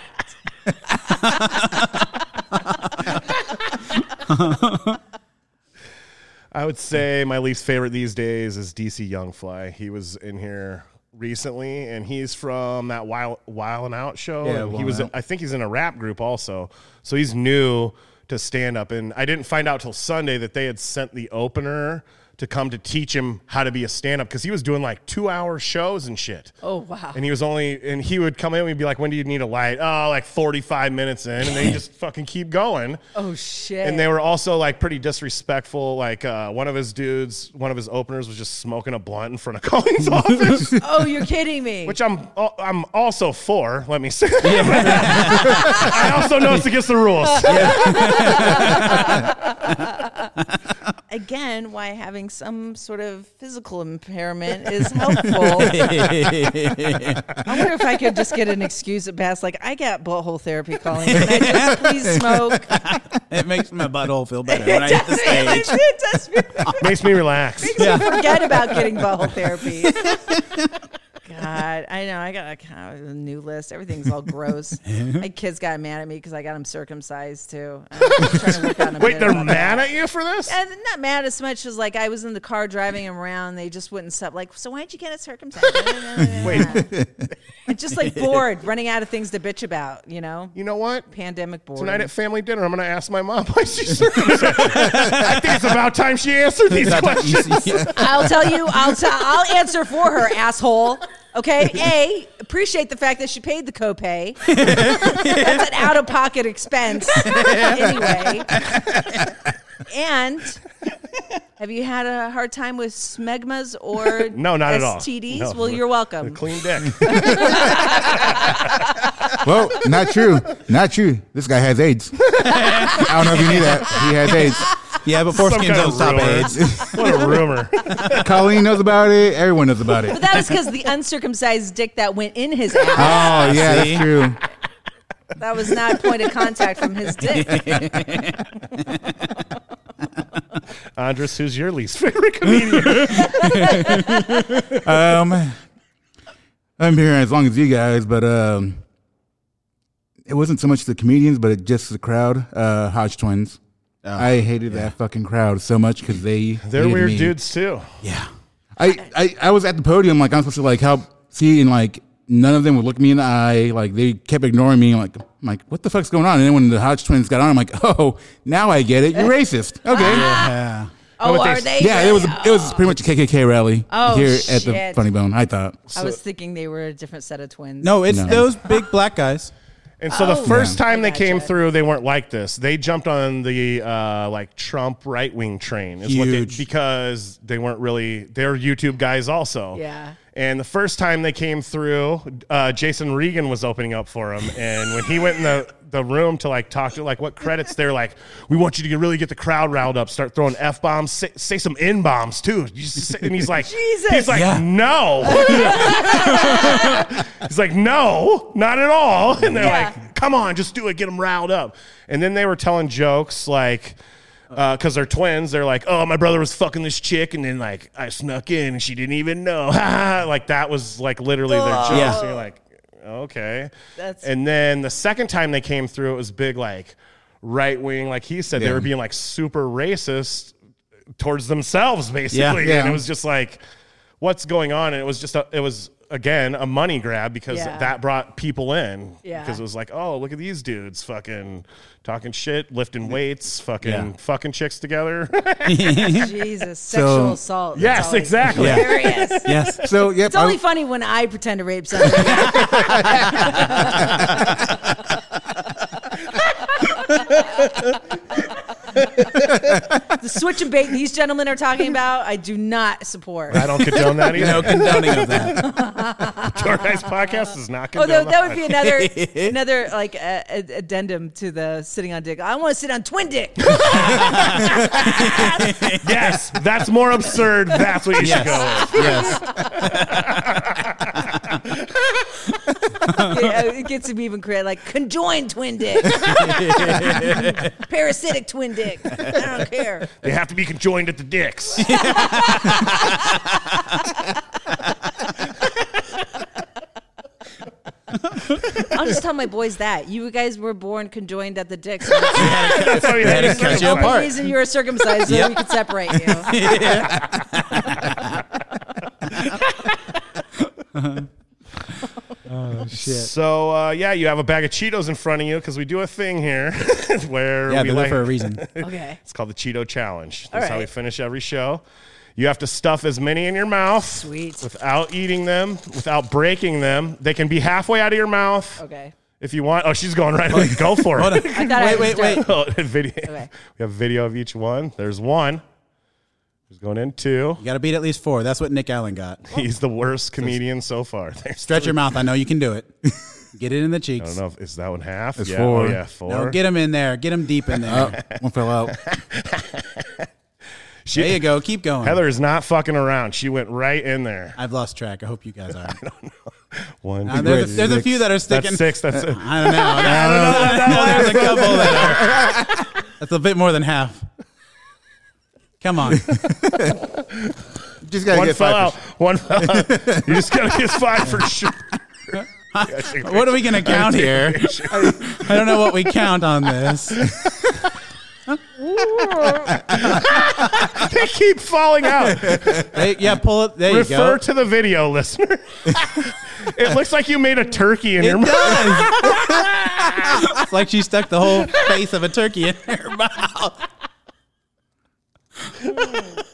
I would say my least favorite these days is DC Young Fly. He was in here recently, and he's from that Wild Wild and Out show. Yeah, and he was. Out. I think he's in a rap group also, so he's new to stand up. And I didn't find out till Sunday that they had sent the opener to come to teach him how to be a stand up because he was doing like two hour shows and shit. Oh wow. And he was only, and he would come in and he'd be like, "When do you need a light?" Oh, like forty five minutes in, and they just fucking keep going. Oh shit. And they were also like pretty disrespectful. Like uh, one of his dudes, one of his openers was just smoking a blunt in front of Colleen's office, oh, you're kidding me. which I'm I'm also for. Let me say. I also know it's against the rules. Again, why having some sort of physical impairment is helpful. I wonder if I could just get an excuse at best, like I got butthole therapy, calling. Can I just please smoke? It makes my butthole feel better when I hit the stage. it does really Makes me relax. Yeah. forget about getting butthole therapy. God, I know. I got a, kind of a new list. Everything's all gross. My kids got mad at me because I got them circumcised too. I'm trying to work on a Wait, bit they're about that. mad at you for this? And not mad as much as like I was in the car driving them around. They just wouldn't stop. Like, so why'd you get it circumcised? Wait. I'm just like bored, running out of things to bitch about. You know, You know what? pandemic bored. Tonight at family dinner, I'm going to ask my mom why she's circumcised. I think it's about time she answered these questions. I'll tell you. I'll tell. I'll answer for her, asshole. Okay. A. Appreciate the fact that she paid the copay. That's an out of pocket expense anyway. And have you had a hard time with smegmas or No, not at all. STDs? No. Well, you're welcome. Clean dick. Well, not true. Not true. This guy has AIDS. I don't know if you knew that. He has AIDS. Yeah, but Some foreskins kind don't of stop rumor. AIDS. What a rumor. Colleen knows about it. Everyone knows about it. But that was because the uncircumcised dick that went in his ass. Oh, yeah, See? that's true. That was not a point of contact from his dick. Andres, who's your least favorite comedian? Um, I'm here as long as you guys, but um, it wasn't so much the comedians, but it just the crowd. Uh, Hodge twins. Uh, I hated that fucking crowd so much because they They're weird me. dudes too. Yeah. I, I I was at the podium like I'm supposed to like help see and like none of them would look me in the eye. Like they kept ignoring me. Like I'm like what the fuck's going on? And then when the Hodge twins got on, I'm like oh now I get it. You're racist. Okay. Yeah. Oh, but are they? Yeah, it was really? it was pretty much a KKK rally Oh, here at the. Funny Bone. I thought. I was thinking they were a different set of twins. No, it's No. those big black guys. And so the Oh. first Yeah. time they gotcha. came through, they weren't like this. They jumped on the uh, like Trump right wing train, is what they because they weren't really they're YouTube guys also. Yeah. And the first time they came through, uh, Jason Regan was opening up for him, and when he went in the the room to like talk to like what credits, they're like, we want you to get, really get the crowd riled up, start throwing f bombs, say, say some n bombs too. Say- and he's like, Jesus. he's like, Yeah. no. He's like, no, not at all. And they're Yeah. like, come on, just do it, get them riled up. And then they were telling jokes like, uh, because they're twins, they're like, oh, my brother was fucking this chick, and then like I snuck in and she didn't even know. like that was like literally their jokes. Yeah. And you're like, okay. That's- and then the second time they came through, it was big like right wing, like he said, they were being like super racist towards themselves, basically. Yeah. And it was just like, what's going on? And it was just, a, it was again a money grab because Yeah. that brought people in. Yeah. Because it was like, oh, look at these dudes fucking talking shit, lifting weights, fucking Yeah. fucking chicks together. Jesus, sexual assault. That's yes, always exactly. Yeah. Yes. So yep. It's only I- funny when I pretend to rape somebody. the switch and bait these gentlemen are talking about, I do not support. I don't condone that either. No condoning of that. Door Guys podcast is not Oh, condone that, that would be another another like uh, addendum to the sitting on dick. I want to sit on twin dick. Yes, that's more absurd. That's what you should go with. Yes. Yeah, it gets to be even creative, like conjoined twin dick, parasitic twin dick. I don't care. They have to be conjoined at the dicks. I'll just tell my boys that you guys were born conjoined at the dicks. That's how you had to cut you the apart. reason you were circumcised so we could separate you. So uh, yeah, you have a bag of Cheetos in front of you because we do a thing here where Yeah, we they're there like, for a reason. Okay. It's called the Cheeto Challenge. All That's how we finish every show. You have to stuff as many in your mouth Sweet. without eating them, without breaking them. They can be halfway out of your mouth Okay. if you want. Oh, she's going right. away. Go for it. I thought Wait, was wait, done. wait. Oh, video. Okay. We have video of each one. There's one. He's going in two. You got to beat at least four. That's what Nick Allen got. He's the worst comedian so far. There's Stretch your mouth. I know you can do it. Get it in the cheeks. I cheeks. don't know if is that one half. It's yeah. four. Oh yeah, four. No, get him in there. Get him deep in there. Oh, one fell out. She- there you go. Keep going. Heather is not fucking around. She went right in there. I've lost track. I hope you guys are. One, Uh, there's a, three, there's a few that are sticking. That's six. That's it. I don't know. I don't know. There's a couple that are. That's a bit more than half. Come on. Just gotta One get fell five. out. One fell out. You just gotta get five for sure. What are we going to count here? I don't know what we count on this. They keep falling out. Hey, yeah, pull it. There you Refer go. to the video, listener. it looks like you made a turkey in It your mouth. does. it's like she stuck the whole face of a turkey in her mouth.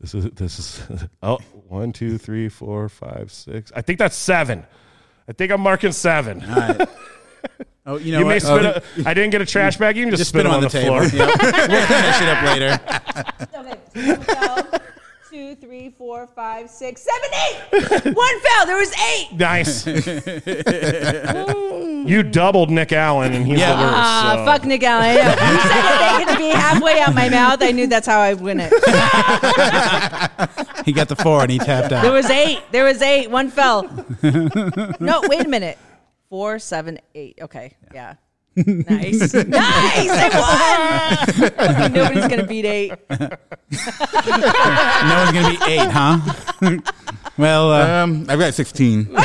This is this is oh one two three four five six. I think that's seven. I think I'm marking seven. All right. Oh, you know you what? may spit. Uh, a, I didn't get a trash bag. You can just, Just spit, spit them them on the, table. floor. Yep. We'll clean that shit up later. Okay. One fell. Two, three, four, five, six, seven, eight. One fell. There was eight. Nice. you doubled Nick Allen, and he's Yeah. the worst. Ah, so. fuck Nick Allen. You said that they could be halfway out my mouth. I knew that's how I win it. He got the four and he tapped out. There was eight. There was eight. One fell. No, wait a minute. Four, seven, eight. Okay. Yeah. Nice. nice. I won. Nobody's going to beat eight. No one's gonna be eight, huh? well, uh, Um, I've got 16. You're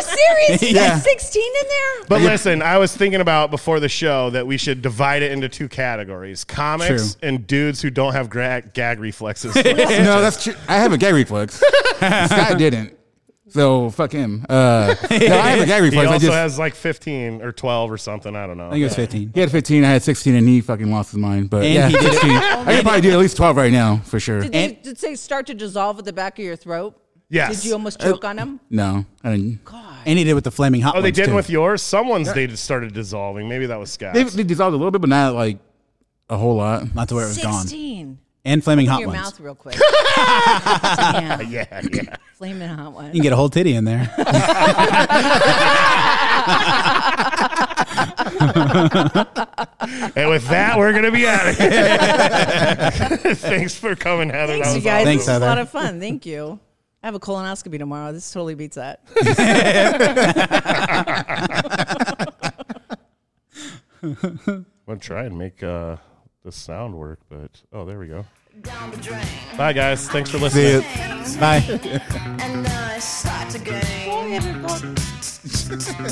serious? You Yeah. got 16 in there? But listen, I was thinking about before the show that we should divide it into two categories: comics True. and dudes who don't have gra- gag reflexes. no, that's true. I have a gag reflex. Scott didn't. So fuck him. Uh, no, I have a gag he reflex. I also just, has like 15 or 12 or something. I don't know. I think it was 15. he had 15. I had 16, and he fucking lost his mind. But And yeah, he did it. 16. I could probably do at least 12 right now for sure. Did they, did they start to dissolve at the back of your throat? Yes. Did you almost choke on them? No, I didn't. And he did with the flaming hot Oh, they ones, did too. with yours. Someone's they just started dissolving. Maybe that was Scott. They, they dissolved a little bit, but not like a whole lot. Not to where it was gone. 16. And flaming In hot your ones. mouth real quick. Damn. yeah, yeah. Flaming hot one. You can get a whole titty in there. And with that, we're gonna be out of here. Thanks for coming, Heather. Thanks, you was guys. Thanks, this was a lot of fun. Thank you. I have a colonoscopy tomorrow. This totally beats that. I'm gonna try and make uh, the sound work, but oh, there we go. Bye, guys. Thanks for listening. Bye. And I start again. Summer